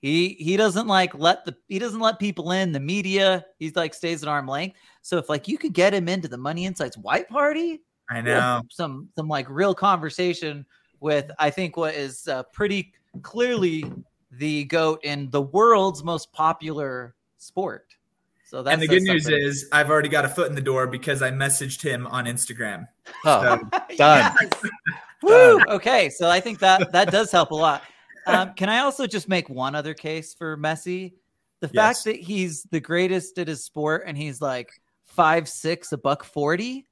He he doesn't like let the he doesn't let people in the media. He's like stays at arm length. So if like you could get him into the Money Insights white party, I know. some some like real conversation with I think what is uh, pretty clearly the goat in the world's most popular sport. So that's and the good news is I've already got a foot in the door because I messaged him on Instagram. Oh, So, [LAUGHS] done. Woo! Okay, so I think that that does help a lot. Um, can I also just make one other case for Messi? The Yes. fact that he's the greatest at his sport and he's like five six, a buck forty,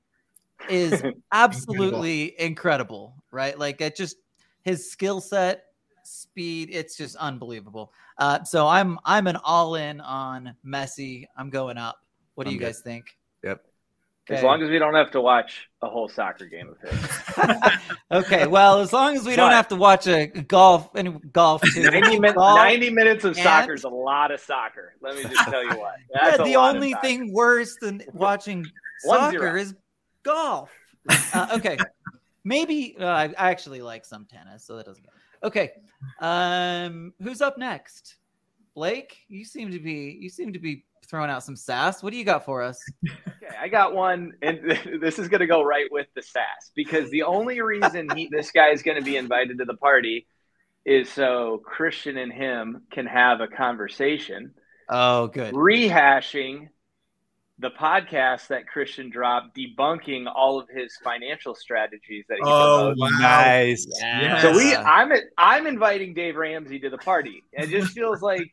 is [LAUGHS] absolutely incredible. right? Like it just his skill set, speed, it's just unbelievable. Uh, so I'm I'm an all in on Messi. I'm going up. What do I'm you good. guys think? Yep. As long as we don't have to watch a whole soccer game of his. [LAUGHS] okay, well, as long as we don't have to watch a golf and golf too. 90, min- Golf, 90 minutes of and- soccer is a lot of soccer. Let me just tell you what. [LAUGHS] yeah, That's a the only thing worse than watching soccer is golf. Uh, okay, maybe uh, I, actually like some tennis, so that doesn't. Get... Okay, um, who's up next? Blake, you seem to be you seem to be throwing out some sass. What do you got for us? Okay, I got one, and [LAUGHS] this is going to go right with the sass because the only reason he, this guy is going to be invited to the party is so Christian and him can have a conversation, Oh, good. rehashing the podcast that Christian dropped, debunking all of his financial strategies that he Oh, promotes. wow. Nice. Yes. So we, I'm, I'm inviting Dave Ramsey to the party. It just [LAUGHS] feels like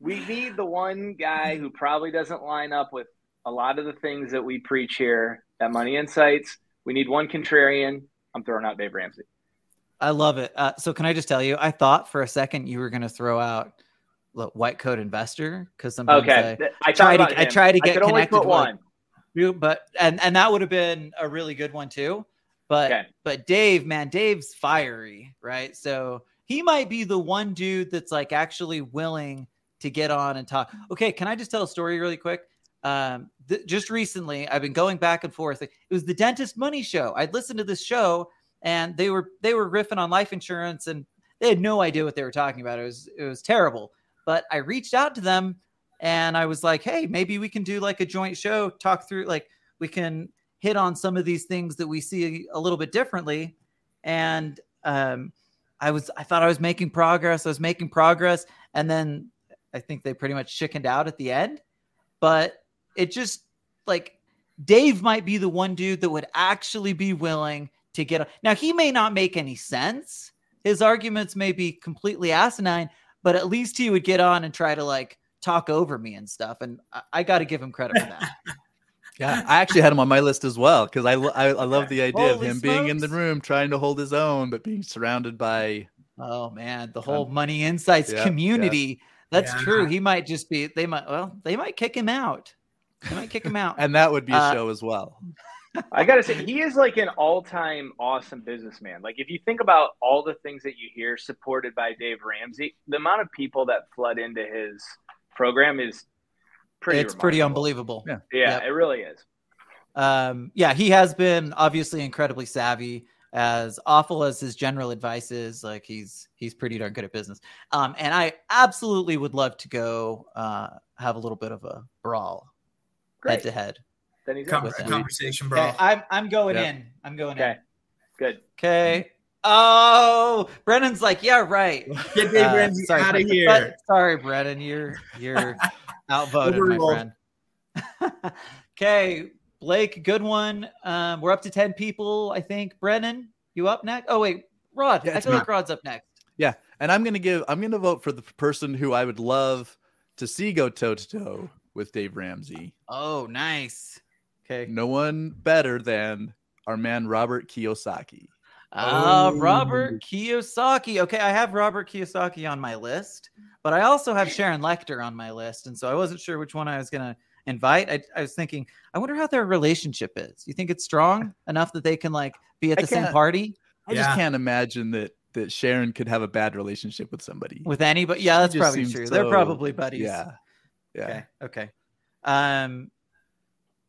we need the one guy who probably doesn't line up with a lot of the things that we preach here at Money Insights. We need one contrarian. I'm throwing out Dave Ramsey. I love it. Uh, so can I just tell you, I thought for a second you were going to throw out look, white coat investor because sometimes Okay, I, I, try to- I try to get I could only connected with- one. But and and that would have been a really good one too. But Okay. but Dave, man, Dave's fiery, right? So he might be the one dude that's like actually willing to get on and talk. Okay, can I just tell a story really quick? Um, th- just recently, I've been going back and forth. It was the Dentist Money Show. I'd listened to this show, and they were they were riffing on life insurance, and they had no idea what they were talking about. It was it was terrible. But I reached out to them and I was like, hey, maybe we can do like a joint show, talk through like we can hit on some of these things that we see a little bit differently. And um, I was I thought I was making progress. I was making progress, and then I think they pretty much chickened out at the end. But it just like Dave might be the one dude that would actually be willing to get now he may not make any sense. His arguments may be completely asinine, but at least he would get on and try to like talk over me and stuff. And I, I got to give him credit for that. [LAUGHS] Yeah, I actually had him on my list as well because I, I I love the idea of Holy him being in the room trying to hold his own, but being surrounded by Oh man, the whole money insights yeah, yeah. community. That's Yeah. true. He might just be. They might. Well, they might kick him out. They might kick him out. [LAUGHS] and that would be a Uh, show as well. I gotta say, he is like an all-time awesome businessman. Like if you think about all the things that you hear supported by Dave Ramsey, the amount of people that flood into his program is pretty. it's pretty unbelievable. Yeah. Yeah, Yep. it really is. Um, yeah, he has been obviously incredibly savvy. As awful as his general advice is, like he's he's pretty darn good at business. Um, and I absolutely would love to go uh, have a little bit of a brawl head to head. Then he's in Com- with with conversation, Okay, bro. I'm I'm going Yep. in. I'm going Okay, in. good. Okay. Oh, Brenyn's like, yeah, right. [LAUGHS] Get Dave Uh, Ramsey sorry, out of here. but- sorry, Brenyn, you're you're [LAUGHS] outvoted, my friend. [LAUGHS] okay, Blake, good one. Um, we're up to ten people, I think. Brenyn, you up next? Oh wait, Rod. Yeah, I feel me. like Rod's up next. Yeah, and I'm gonna give I'm gonna vote for the person who I would love to see go toe to toe with Dave Ramsey. Oh, nice. Okay. No one better than our man Robert Kiyosaki. Uh, Oh. Robert Kiyosaki. Okay, I have Robert Kiyosaki on my list, but I also have Sharon Lechter on my list, and so I wasn't sure which one I was gonna invite. I, I was thinking, I wonder how their relationship is. You think it's strong enough that they can like be at the same party I just can't imagine that that Sharon could have a bad relationship with somebody. with anybody? Yeah, that's probably seems true. They're probably buddies. Yeah, yeah. Okay. Okay. Um,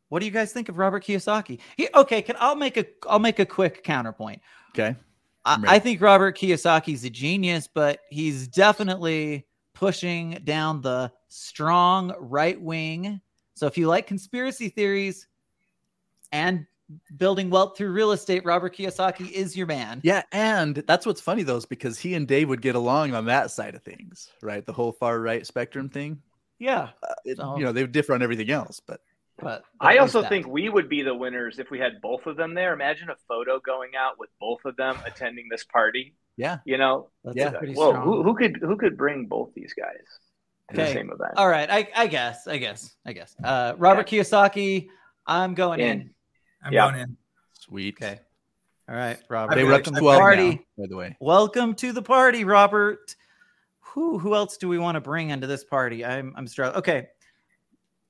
what do you guys think of Robert Kiyosaki? He, okay, can I'll make a I'll make a quick counterpoint. Okay. I. I think Robert Kiyosaki's a genius, but he's definitely pushing down the strong right wing. So if you like conspiracy theories and building wealth through real estate, Robert Kiyosaki is your man. Yeah, and that's what's funny though, is because he and Dave would get along on that side of things, right? The whole far right spectrum thing. Yeah, Uh, it- So- you know, they would differ on everything else, but but I also that. think we would be the winners if we had both of them there. Imagine a photo going out with both of them attending this party. yeah, You know, that's yeah. pretty whoa, strong. who, who could who could bring both these guys to the Okay. same event? All right, I, I guess, I guess, I guess. Uh, Robert Kiyosaki, I'm going in. In. I'm Yeah. going in. sweet. Okay. All right, Robert. They were up to the party. now, by the way. Welcome to the party, Robert. Who who else do we want to bring into this party? I'm I'm struggling. Okay.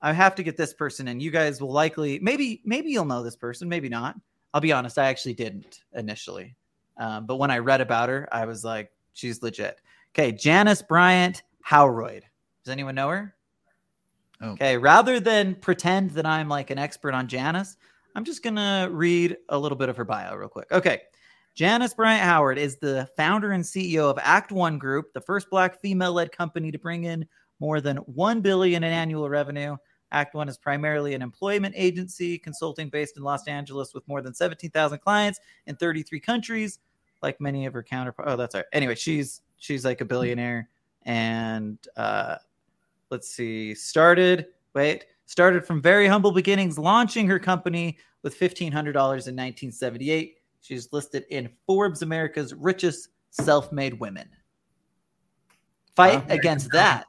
I have to get this person in. You guys will likely maybe maybe you'll know this person, maybe not. I'll be honest, I actually didn't initially. Um, but when I read about her, I was like, she's legit. Okay, Janice Bryant Howroyd. Does anyone know her? Oh. Okay, rather than pretend that I'm like an expert on Janice, I'm just gonna read a little bit of her bio real quick. Okay. Janice Bryant Howroyd is the founder and CEO of Act One Group, the first black female-led company to bring in more than 1 billion in annual revenue. Act One is primarily an employment agency consulting based in Los Angeles with more than 17,000 clients in 33 countries. Like many of her counterparts. Oh, that's all right. Anyway, she's she's like a billionaire, and uh, let's see, started wait started from very humble beginnings, launching her company with fifteen hundred dollars in 1978. She's listed in Forbes America's richest self-made women. Fight Wow. against that.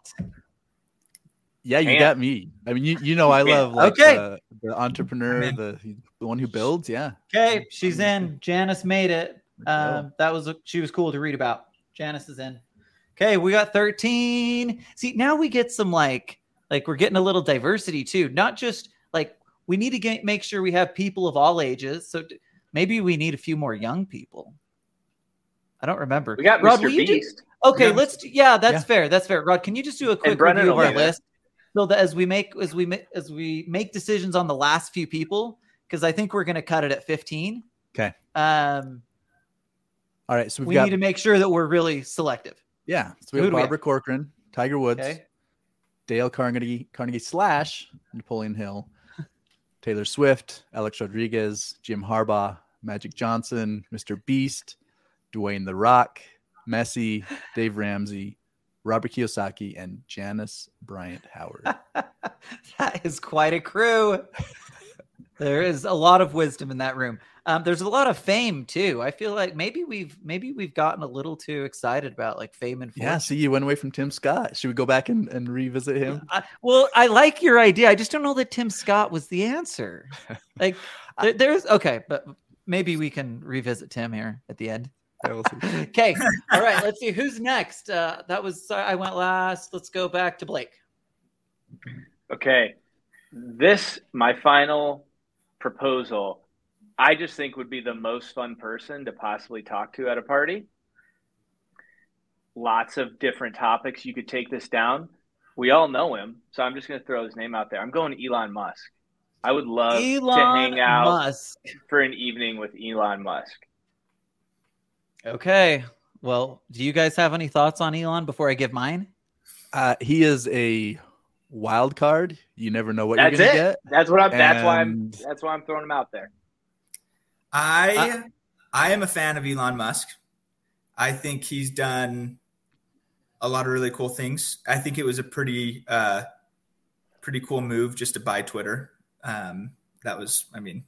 Yeah, you And- got me. I mean, you, you know, I love like Okay. the, the entrepreneur, I'm the the one who builds. Yeah, Okay, she's in. Janice made it. Um, that was she was cool to read about. Janice is in. Okay, we got 13. See, now we get some like like we're getting a little diversity too. Not just like we need to get make sure we have people of all ages. So d- maybe we need a few more young people. I don't remember. We got Rod, Mr. will you do- Beast. okay, Yeah. let's do- yeah, that's Yeah. fair. That's fair. Rod, can you just do a quick Brennan review of our list so that as we make as we as we make decisions on the last few people because I think we're going to cut it at 15. Okay. Um All right, so we've we got need to make sure that we're really selective. yeah. So we Who have do we have? Barbara Corcoran, Tiger Woods, Okay. Dale Carnegie, Carnegie slash Napoleon Hill, [LAUGHS] Taylor Swift, Alex Rodriguez, Jim Harbaugh, Magic Johnson, Mr. Beast, Dwayne the Rock, Messi, Dave Ramsey, Robert Kiyosaki, and Janice Bryant Howroyd. [LAUGHS] that is quite a crew. there is a lot of wisdom in that room. Um, there's a lot of fame too. I feel like maybe we've maybe we've gotten a little too excited about like fame and fortune. Yeah, see, you went away from Tim Scott. Should we go back and, and revisit him? I, well, I like your idea. I just don't know that Tim Scott was the answer. [LAUGHS] Like, there, there's okay, but maybe we can revisit Tim here at the end. Yeah, we'll see. Okay, all right. Let's see who's next. Uh, that was I went last. Let's go back to Blake. Okay. This, my final proposal, I just think would be the most fun person to possibly talk to at a party. Lots of different topics. You could take this down. We all know him, so I'm just going to throw his name out there. I'm going to Elon Musk. I would love Elon to hang out Musk. for an evening with Elon Musk. Okay. Well, do you guys have any thoughts on Elon before I give mine? Uh, he is a wild card. You never know what That's you're it. gonna get. That's what I'm. That's why I'm. That's why I'm throwing him out there. I I am a fan of Elon Musk. I think he's done a lot of really cool things. I think it was a pretty uh pretty cool move just to buy Twitter. Um that was I mean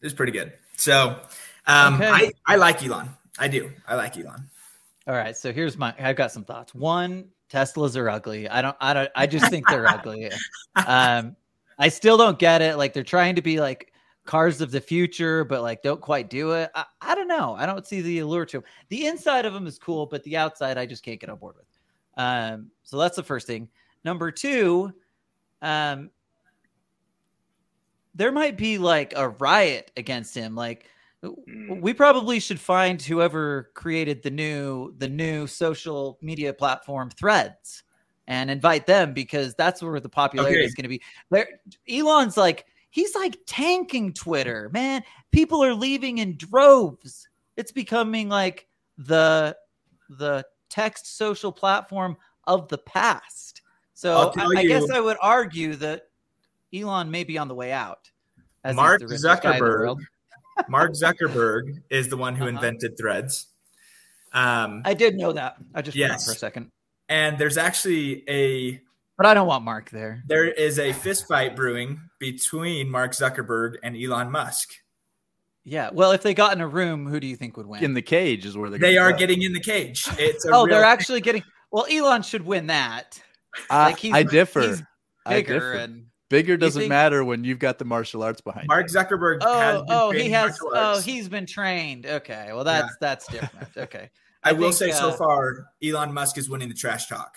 it was pretty good. So um Okay. I, I like Elon. I do. I like Elon. All right. So here's my. I've got some thoughts. One, Teslas are ugly. I don't. I don't. I just think they're ugly. [LAUGHS] Um, I still don't get it. Like they're trying to be like cars of the future, but like don't quite do it. I, I don't know. I don't see the allure to them. The inside of them is cool, but the outside I just can't get on board with. Um, so that's the first thing. Number two, um, there might be like a riot against him. Like. Hmm. we probably should find whoever created the new the new social media platform Threads and invite them because that's where the popularity Okay. is going to be. There, Elon's like he's like tanking Twitter, man. People are leaving in droves. It's becoming like the the text social platform of the past. So I, I guess I would argue that Elon may be on the way out. as Mark the richest guy in the Zuckerberg. Mark Zuckerberg is the one who Uh-huh. invented Threads. Um, I did know that. I just forgot Yes. for a second. and there's actually a But I don't want Mark there. there is a fistfight brewing between Mark Zuckerberg and Elon Musk. Yeah. Well, if they got in a room, who do you think would win? In the cage is where they're They are go. getting in the cage. It's a [LAUGHS] oh, real- they're actually getting. Well, Elon should win that. I, like, he's- I differ. he's I Bigger differ. and Bigger doesn't think- matter when you've got the martial arts behind. Mark Zuckerberg has oh, been oh, he has. Oh, he's been trained. Okay. Well, that's that's different. Okay. [LAUGHS] I, I will think, say so uh, far, Elon Musk is winning the trash talk.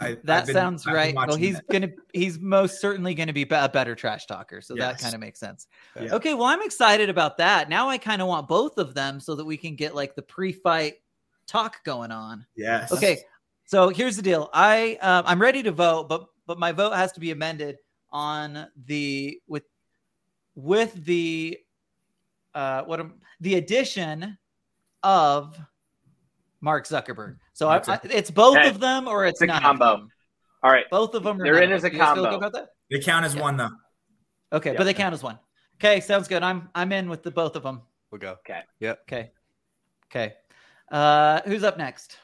I, That been- sounds I've right. Well, he's it. gonna. He's most certainly going to be a better trash talker. So that kind of makes sense. Yeah. Okay. Well, I'm excited about that. Now I kind of want both of them so that we can get like the pre-fight talk going on. Yes. Okay, so here's the deal. I um, I'm ready to vote, but but my vote has to be amended on the with with the uh what am, the addition of Mark Zuckerberg. So I, I, it's both Okay. of them, or it's It's a none of combo. them? All right. Both of them. Or They're none in of as a You guys feel combo. about that? They count as Yeah. one though. Okay, Yeah. but they count as one. Okay, sounds good. I'm I'm in with the both of them. We'll go. Okay. Yep. Okay, okay. Uh, who's up next?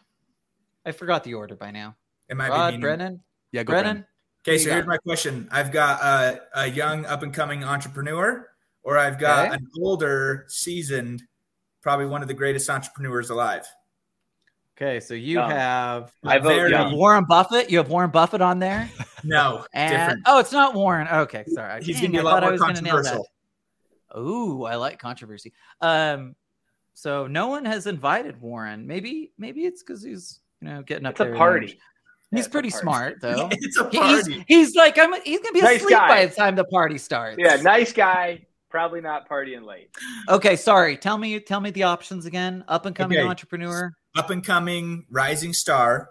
I forgot the order by now. It might Rod, be. Brenyn, Yeah, go Brenyn. Brenyn. Okay, so here's my question. I've got a, a young up and coming entrepreneur, or I've got Okay. an older, seasoned, probably one of the greatest entrepreneurs alive. Okay, so you Um, have I vote Very- You have young. Warren Buffett. You have Warren Buffett on there, [LAUGHS] No, and different. oh, it's not Warren. Okay, sorry. He's Dang, gonna be a lot thought I more gonna nail that. controversial. Ooh, I like controversy. Um, so no one has invited Warren. Maybe, maybe it's because he's you know getting up It's there. a party. Age. Yeah, He's pretty smart [LAUGHS] though. It's a He- he's, party. he's like I'm. He's gonna be Nice asleep guy. by the time the party starts. Yeah, nice guy. Probably not partying late. Okay, sorry. Tell me, tell me the options again. Up and coming Okay. entrepreneur. Up and coming rising star,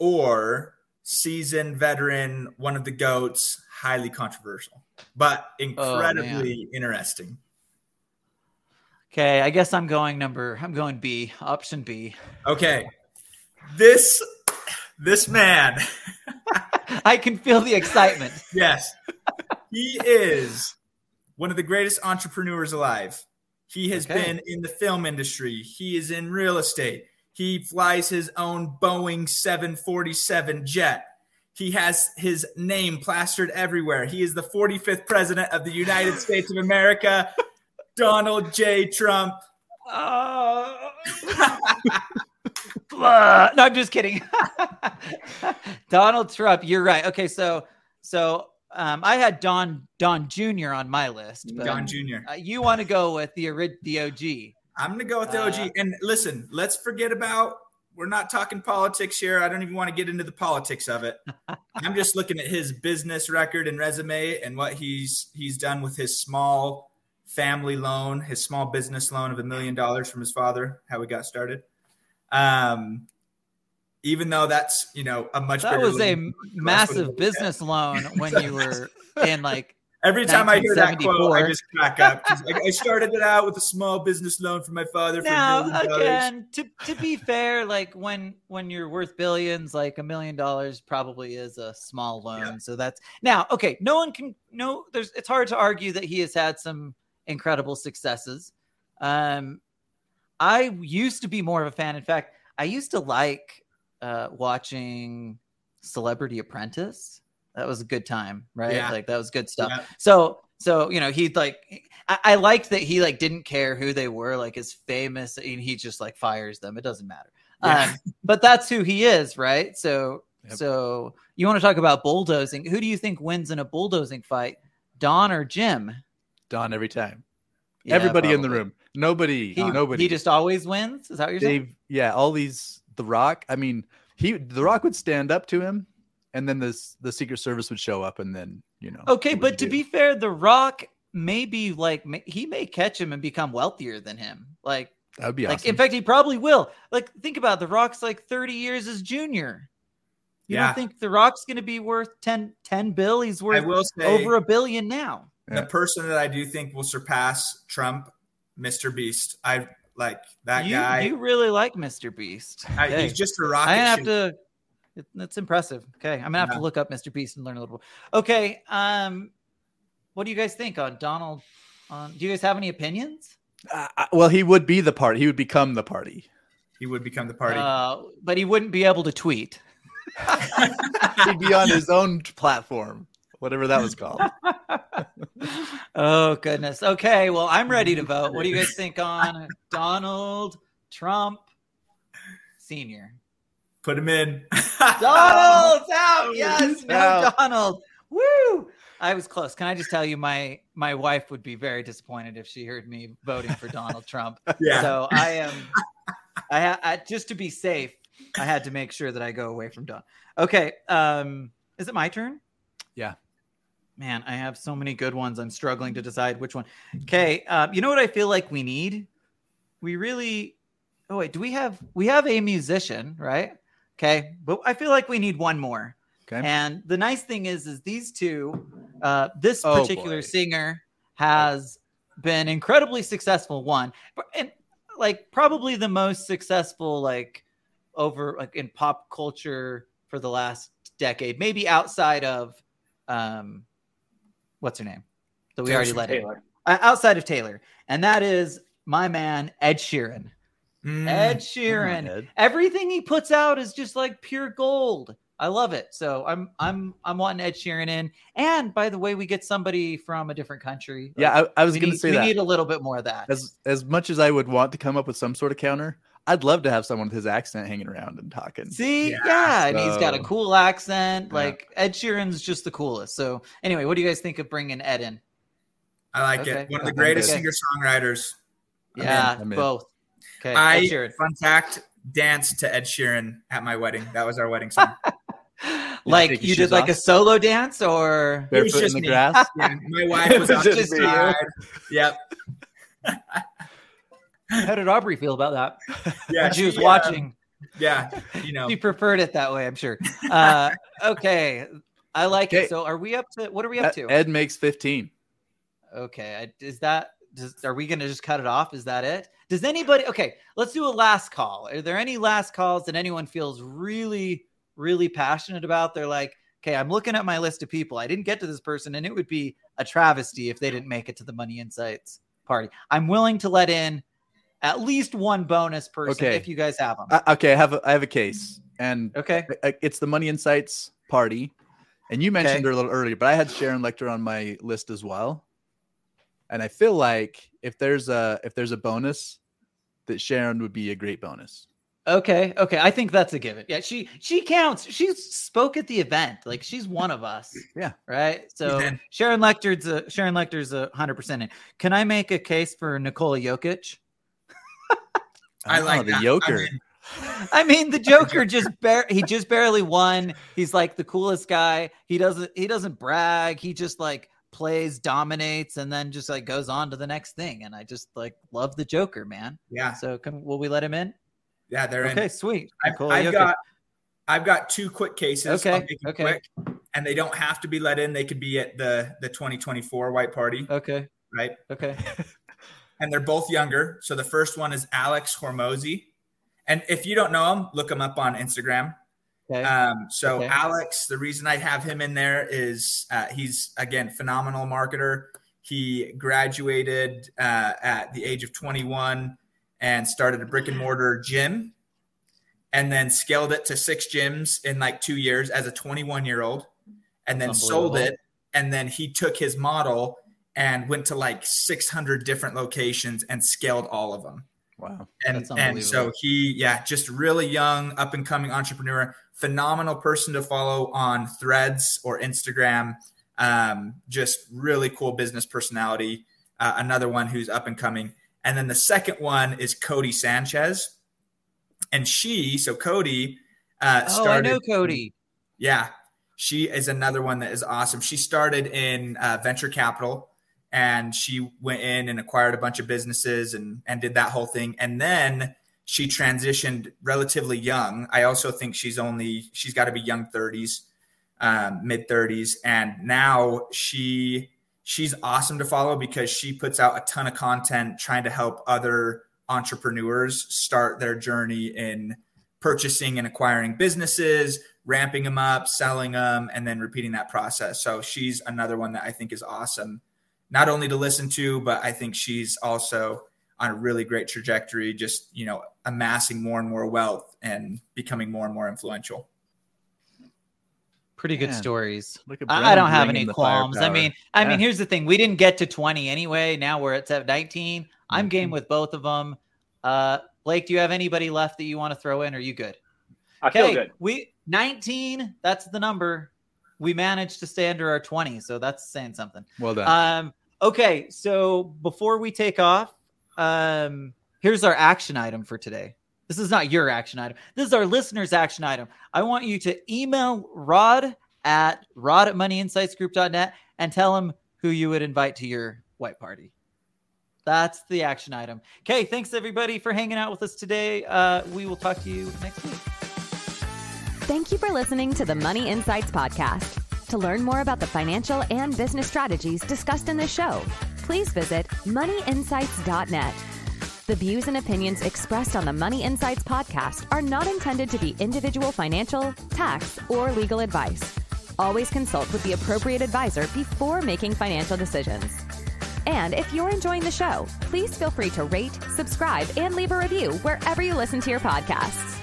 or seasoned veteran, one of the goats, highly controversial, but oh, incredibly interesting. Okay, I guess I'm going number. I'm going B. Option B. Okay, this this man. [LAUGHS] I can feel the excitement. Yes. He is one of the greatest entrepreneurs alive. He has Okay. been in the film industry. He is in real estate. He flies his own Boeing 747 jet. He has his name plastered everywhere. He is the 45th president of the United States of America. Donald J. Trump. [LAUGHS] Oh. [LAUGHS] No, I'm just kidding. [LAUGHS] Donald Trump, you're right. Okay, so so um, I had Don Don Jr. on my list. But, Don Jr. Uh, you want to go with the the OG? I'm gonna go with the OG. Uh, and listen, let's forget about. We're not talking politics here. I don't even want to get into the politics of it. [LAUGHS] I'm just looking at his business record and resume and what he's he's done with his small family loan, his small business loan of a million dollars from his father. How he got started. Um, even though that's you know a much That bigger was a massive business loan when you were [LAUGHS] in like Every time I hear that quote, I just crack up. I, I started it out with a small business loan from my father now again to to be fair like when when you're worth billions like a million dollars probably is a small loan Yeah. so that's now okay no one can no there's it's hard to argue that he has had some incredible successes um i used to be more of a fan in fact i used to like uh watching celebrity apprentice that was a good time right Yeah. like that was good stuff Yeah. so so you know he'd like I, I liked that he like didn't care who they were like is famous and he just like fires them it doesn't matter Yeah. um but that's who he is right so Yep. so you want to talk about bulldozing who do you think wins in a bulldozing fight don or jim Don every time. Yeah, Everybody in the room. Nobody. he, nobody. he just always wins is that what you're saying They've yeah, all these The Rock. I mean, he The Rock would stand up to him, and then this the Secret Service would show up, and then you know. okay but to you be fair the rock may be like may, he may catch him and become wealthier than him like that would be like awesome. in fact he probably will like think about it, the rock's like 30 years as junior you Yeah. don't think the rock's going to be worth 10 10 bill he's I worth will say over a billion now the person that I do think will surpass Trump, Mr. Beast. I like that you, guy. you really like mr beast I, Okay. He's just a rocket. i have ship. to it, that's impressive okay i'm gonna have Yeah. to look up mr beast and learn a little bit okay um what do you guys think on donald on do you guys have any opinions uh, well, he would be the party. He would become the party. He would become the party. uh but he wouldn't be able to tweet [LAUGHS] He'd be on his own platform, whatever that was called. [LAUGHS] oh goodness. Okay, well, I'm ready to vote. What do you guys [LAUGHS] think on Donald Trump Senior? Put him in. Donald's [LAUGHS] out. Yes, no Out. Donald. Woo! I was close. Can I just tell you, my my wife would be very disappointed if she heard me voting for Donald Trump. [LAUGHS] Yeah. So I am. I, I just to be safe, I had to make sure that I go away from Don. Okay. Um, is it my turn? Yeah. Man, I have so many good ones. I'm struggling to decide which one. Okay. Um, you know what I feel like we need? We really. Oh wait, do we have we have a musician, right? Okay, but I feel like we need one more. Okay. And the nice thing is, is these two, uh, this Oh, particular boy. singer has been incredibly successful. One, and like probably the most successful, like over like in pop culture for the last decade, maybe outside of, um, what's her name? That we Taylor already let in. Taylor. Uh, outside of Taylor, and that is my man Ed Sheeran. Mm. Ed Sheeran on, Ed. everything he puts out is just like pure gold. I love it. So I'm I'm I'm wanting Ed Sheeran in. And by the way, we get somebody from a different country. Yeah, I, I was going to say we that. need a little bit more of that. as as much as I would want to come up with some sort of counter, I'd love to have someone with his accent hanging around and talking. See, Yeah, yeah, and he's got a cool accent. Yeah. Like Ed Sheeran's just the coolest. So anyway, what do you guys think of bringing Ed in? I like Okay. it. One of the greatest in. singer songwriters. I'm in. yeah, I'm in. both. Okay, I Ed Sheeran. fun fact danced to Ed Sheeran at my wedding. That was our wedding song. [LAUGHS] like take your you did shoes like a solo dance or It was Barefoot in just the me. grass. Yeah, my wife [LAUGHS] was It on was the just you. side. Yep. [LAUGHS] how did Aubrey feel about that? [LAUGHS] Yeah, she was uh, watching. yeah, [LAUGHS] you know. She preferred it that way, I'm sure. Uh, okay, I like Okay. it. So, are we up to what are we up to? Ed makes 15. Okay, is that does, are we going to just cut it off? Is that it? Does anybody? Okay, let's do a last call. Are there any last calls that anyone feels really, really passionate about? They're like, okay, I'm looking at my list of people. I didn't get to this person, and it would be a travesty if they didn't make it to the Money Insights party. I'm willing to let in at least one bonus person Okay. if you guys have them. I, okay, I have a, I have a case, and okay. it's the Money Insights party, and you mentioned Okay. her a little earlier, but I had Sharon Lechter on my list as well, and I feel like if there's a if there's a bonus, that Sharon would be a great bonus. Okay, okay. I think that's a given. Yeah, she she counts. She spoke at the event. Like she's one of us. Yeah. Right. So Yeah. Sharon Lechter's a Sharon Lechter's a hundred percent in. Can I make a case for Nikola Jokic? I Oh, like the that. Joker. I mean, I mean, the [LAUGHS] Joker just bar- he just barely won. He's like the coolest guy. He doesn't he doesn't brag. He just like plays, dominates, and then just like goes on to the next thing. And I just like love the Joker, man. yeah, So can will we let him in? yeah, they're in. Okay, sweet. I've, Nikola I've got I've got two quick cases. Okay, I'll make them okay. quick, and they don't have to be let in. They could be at the the 2024 white party, Okay, right? okay. [LAUGHS] And they're both younger. So the first one is Alex Hormozi, and if you don't know him, look him up on Instagram. Okay. Um, so Okay. Alex, the reason I have him in there is uh, he's again phenomenal marketer. He graduated uh, at the age of 21 and started a brick and mortar gym, and then scaled it to six gyms in like two years as a 21 year old, and then sold it. And then he took his model and went to like 600 different locations and scaled all of them Wow. and and so he yeah just really young up and coming entrepreneur phenomenal person to follow on threads or instagram um, just really cool business personality uh, another one who's up and coming and then the second one is cody sanchez and she so cody uh, Oh, I started know Cody. yeah, she is another one that is awesome. She started in uh, venture capital, and she went in and acquired a bunch of businesses and and did that whole thing. And then she transitioned relatively young. I also think she's only she's got to be young thirties, um, mid thirties, and now she she's awesome to follow because she puts out a ton of content trying to help other entrepreneurs start their journey in purchasing and acquiring businesses, ramping them up, selling them, and then repeating that process. So she's another one that I think is awesome, not only to listen to, but I think she's also on a really great trajectory, just, you know, amassing more and more wealth and becoming more and more influential. Pretty good stories. Look at I, I don't have any qualms. I mean, I mean, here's the thing: we didn't get to 20 anyway. Now we're at 19. I'm game Mhm. with both of them. Uh, Blake, do you have anybody left that you want to throw in? Or are you good? I feel Okay, good. we 19. That's the number. We managed to stay under our 20, so that's saying something. well done. Um, okay, so before we take off, um, here's our action item for today. This is not your action item. This is our listeners' action item. I want you to email Rod at rod at moneyinsightsgroup.net and tell him who you would invite to your white party. That's the action item. Okay, thanks everybody for hanging out with us today. Uh, we will talk to you next week. Thank you for listening to the Money Insights Podcast. To learn more about the financial and business strategies discussed in this show, please visit moneyinsights.net. The views and opinions expressed on the Money Insights Podcast are not intended to be individual financial, tax, or legal advice. Always consult with the appropriate advisor before making financial decisions. And if you're enjoying the show, please feel free to rate, subscribe, and leave a review wherever you listen to your podcasts.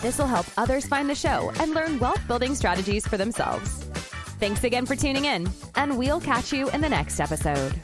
This will help others find the show and learn wealth building strategies for themselves. Thanks again for tuning in, and we'll catch you in the next episode.